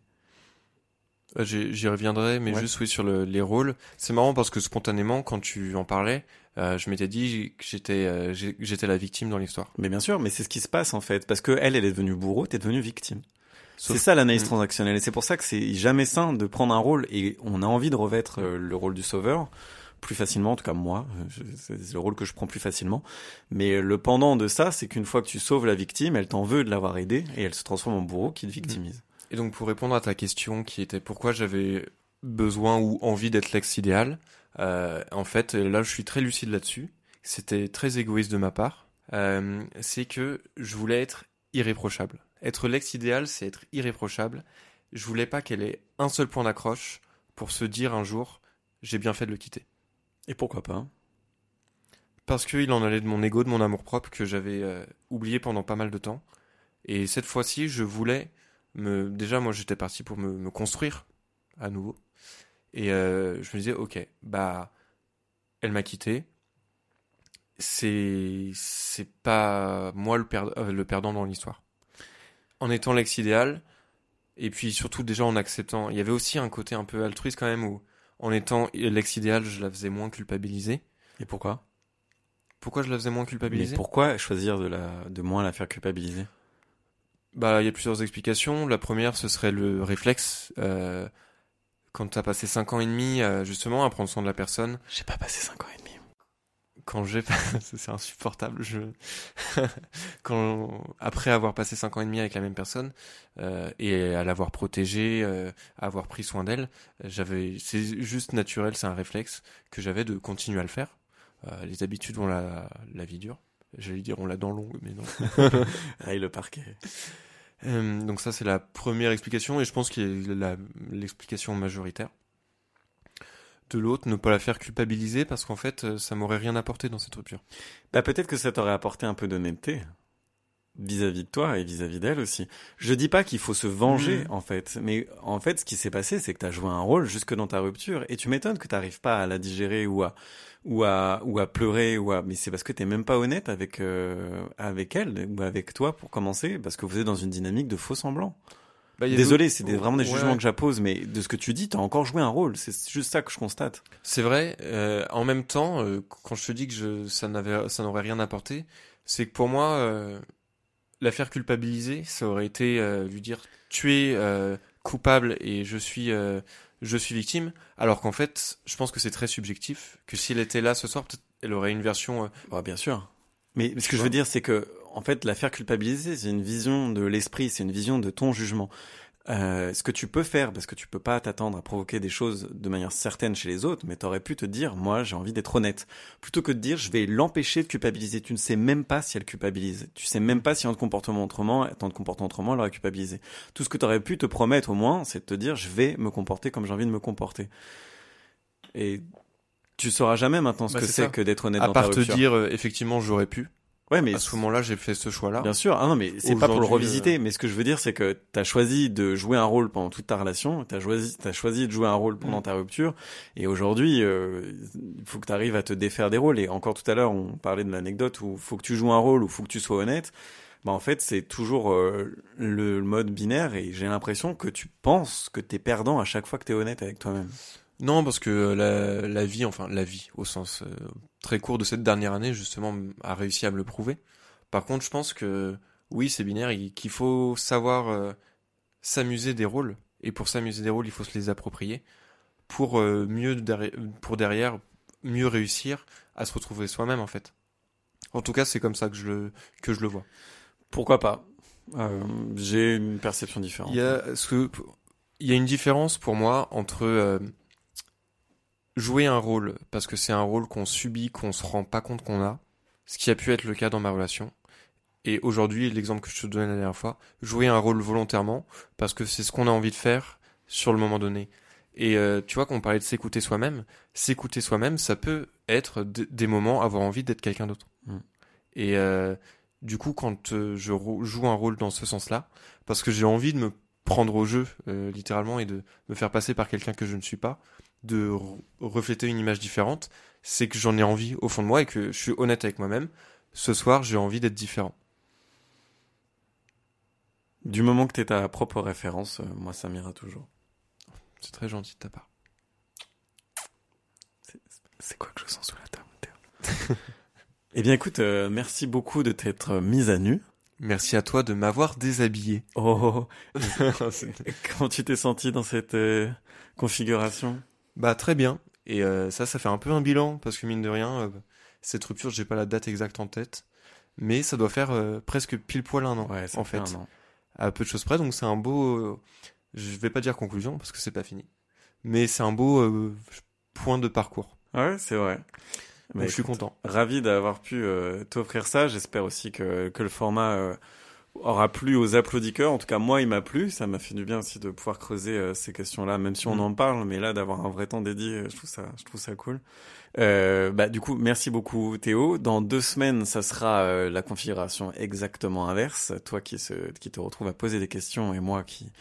J'y j'y reviendrai, mais Ouais. juste oui sur le- les rôles. C'est marrant parce que spontanément, quand tu en parlais, euh, je m'étais dit que j'étais euh, j'étais la victime dans l'histoire. Mais bien sûr, mais c'est ce qui se passe en fait, parce que elle, elle est devenue bourreau, t'es devenue victime. C'est ça l'analyse Mm. transactionnelle, et c'est pour ça que c'est jamais sain de prendre un rôle et on a envie de revêtre euh, le rôle du sauveur plus facilement, en tout cas moi, euh, c'est le rôle que je prends plus facilement. Mais le pendant de ça, c'est qu'une fois que tu sauves la victime, elle t'en veut de l'avoir aidé et elle se transforme en bourreau qui te victimise. Et donc pour répondre à ta question qui était pourquoi j'avais besoin ou envie d'être l'ex idéal, euh, en fait là je suis très lucide là-dessus. C'était très égoïste de ma part. Euh, c'est que je voulais être irréprochable. Être l'ex idéal, c'est être irréprochable. Je voulais pas qu'elle ait un seul point d'accroche pour se dire un jour j'ai bien fait de le quitter. Et pourquoi pas? Parce qu'il en allait de mon ego, de mon amour propre que j'avais euh, oublié pendant pas mal de temps. Et cette fois-ci, je voulais me. Déjà, moi, j'étais parti pour me, me construire à nouveau. Et euh, je me disais, ok, bah, elle m'a quitté. C'est c'est pas moi le, per- euh, le perdant dans l'histoire. En étant l'ex idéal, et puis surtout déjà en acceptant, il y avait aussi un côté un peu altruiste quand même où, en étant l'ex idéal, je la faisais moins culpabiliser. Et pourquoi? Pourquoi je la faisais moins Mais culpabiliser? pourquoi choisir de la, de moins la faire culpabiliser? Bah, il y a plusieurs explications. La première, ce serait le réflexe. Euh, quand t'as passé 5 ans et demi, euh, justement, à prendre soin de la personne. J'ai pas passé 5 ans et demi. Quand j'ai... c'est insupportable. Je... quand... Après avoir passé 5 ans et demi avec la même personne, euh, et à l'avoir protégée, euh, à avoir pris soin d'elle, j'avais... C'est juste naturel, c'est un réflexe que j'avais de continuer à le faire. Euh, les habitudes ont la, la vie dure. J'allais dire on l'a dans longue, mais non. Aïe, le parquet. Euh, donc ça c'est la première explication et je pense qu'il est l'explication majoritaire. De l'autre, ne pas la faire culpabiliser parce qu'en fait euh, ça m'aurait rien apporté dans cette rupture. Bah peut-être que ça t'aurait apporté un peu d'honnêteté vis-à-vis de toi et vis-à-vis d'elle aussi. Je dis pas qu'il faut se venger Mhm. en fait, mais en fait ce qui s'est passé c'est que t'as joué un rôle jusque dans ta rupture et tu m'étonnes que t'arrives pas à la digérer ou à ou à ou à pleurer ou à mais c'est parce que t'es même pas honnête avec euh, avec elle ou avec toi pour commencer parce que vous êtes dans une dynamique de faux semblant. Bah, Désolé, c'est des- vraiment des Ouais, jugements que j'appose, mais de ce que tu dis, t'as encore joué un rôle. C'est juste ça que je constate. C'est vrai. euh, en même temps, euh, quand je te dis que je, ça n'avait, ça n'aurait rien apporté, c'est que pour moi, euh, la faire culpabiliser, ça aurait été euh, lui dire tu es euh, coupable et je suis, euh, je suis victime. Alors qu'en fait, je pense que c'est très subjectif. Que si elle était là ce soir, peut-être elle aurait une version. euh, Bah, bien sûr. Mais ce que je veux dire, c'est que, en fait, la faire culpabiliser, c'est une vision de l'esprit, c'est une vision de ton jugement. Euh, ce que tu peux faire, parce que tu peux pas t'attendre à provoquer des choses de manière certaine chez les autres, mais t'aurais pu te dire, moi, j'ai envie d'être honnête. Plutôt que de dire, je vais l'empêcher de culpabiliser. Tu ne sais même pas si elle culpabilise. Tu sais même pas si en te comportant autrement, en te comportant autrement, elle aurait culpabilisé. Tout ce que t'aurais pu te promettre, au moins, c'est de te dire, je vais me comporter comme j'ai envie de me comporter. Et tu sauras jamais maintenant ce Bah, que c'est que d'être honnête à dans ta part te rupture. dire euh, effectivement j'aurais pu. Ouais, mais à ce moment-là, j'ai fait ce choix-là. Bien sûr, ah non, mais c'est pas pour le revisiter, mais ce que je veux dire, c'est que t'as choisi de jouer un rôle pendant toute ta relation, t'as choisi, t'as choisi de jouer un rôle pendant Mm. ta rupture, et aujourd'hui, euh, il faut que t'arrives à te défaire des rôles. Et encore tout à l'heure, on parlait de l'anecdote où faut que tu joues un rôle, ou faut que tu sois honnête. Bah en fait, c'est toujours euh, le mode binaire, et j'ai l'impression que tu penses que t'es perdant à chaque fois que t'es honnête avec toi-même. Non, parce que la, la vie, enfin la vie au sens euh, très court de cette dernière année, justement, a réussi à me le prouver. Par contre, je pense que oui, c'est binaire, qu'il faut savoir euh, s'amuser des rôles. Et pour s'amuser des rôles, il faut se les approprier pour euh, mieux derrière, pour derrière mieux réussir à se retrouver soi-même en fait. En tout cas, c'est comme ça que je le que je le vois. Pourquoi pas? Euh, J'ai une perception différente. Il y a ce que il y a une différence pour moi entre euh, jouer un rôle parce que c'est un rôle qu'on subit, qu'on se rend pas compte qu'on a, ce qui a pu être le cas dans ma relation. Et aujourd'hui, l'exemple que je te donnais la dernière fois, jouer un rôle volontairement parce que c'est ce qu'on a envie de faire sur le moment donné. Et euh, tu vois, quand on parlait de s'écouter soi-même, s'écouter soi-même, ça peut être des moments avoir envie d'être quelqu'un d'autre. Mm. Et euh, du coup, quand euh, je joue un rôle dans ce sens-là, parce que j'ai envie de me prendre au jeu, euh, littéralement, et de me faire passer par quelqu'un que je ne suis pas, de refléter une image différente, c'est que j'en ai envie au fond de moi et que je suis honnête avec moi-même. Ce soir, j'ai envie d'être différent. Du moment que tu es ta propre référence, euh, moi ça m'ira toujours. C'est très gentil de ta part. C'est quoi que je sens sous la table Eh bien écoute, euh, merci beaucoup de t'être mise à nu. Merci à toi de m'avoir déshabillé. Oh, comment tu t'es senti dans cette euh, configuration? Bah très bien. Et euh, ça, ça fait un peu un bilan parce que mine de rien, euh, cette rupture, j'ai pas la date exacte en tête, mais ça doit faire euh, presque pile poil un an Ouais, en fait an. à peu de choses près. Donc c'est un beau, je vais pas dire conclusion parce que c'est pas fini, mais c'est un beau point de parcours. Ouais, c'est vrai. Donc Bah, je suis écoute, content. Ravi d'avoir pu t'offrir ça. J'espère aussi que, que le format aura plu aux applaudisseurs. En tout cas, moi, il m'a plu. Ça m'a fait du bien aussi de pouvoir creuser euh, ces questions-là, même si on Mm. en parle, mais là, d'avoir un vrai temps dédié, euh, je trouve ça, je trouve ça cool. Euh, bah, du coup, merci beaucoup, Théo. Dans deux semaines, ça sera euh, la configuration exactement inverse. Toi qui, se, qui te retrouve à poser des questions et moi qui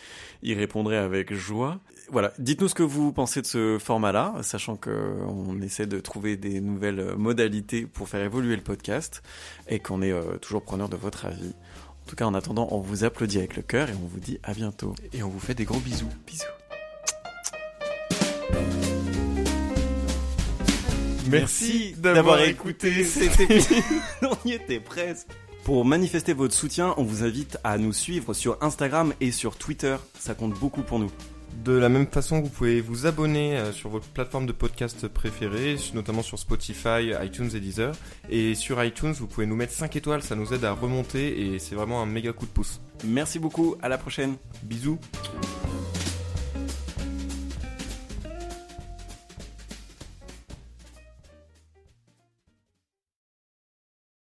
y répondrai avec joie. Voilà, dites-nous ce que vous pensez de ce format-là, sachant que on essaie de trouver des nouvelles modalités pour faire évoluer le podcast et qu'on est toujours preneur de votre avis. En tout cas, en attendant, on vous applaudit avec le cœur et on vous dit à bientôt. Et on vous fait des gros bisous. Bisous. Merci d'avoir écouté cet épisode. on y était presque. Pour manifester votre soutien, on vous invite à nous suivre sur Instagram et sur Twitter. Ça compte beaucoup pour nous. De la même façon, vous pouvez vous abonner euh, sur votre plateforme de podcast préférée, notamment sur Spotify, iTunes et Deezer. Et sur iTunes, vous pouvez nous mettre 5 étoiles, ça nous aide à remonter et c'est vraiment un méga coup de pouce. Merci beaucoup, à la prochaine. Bisous. Bisous.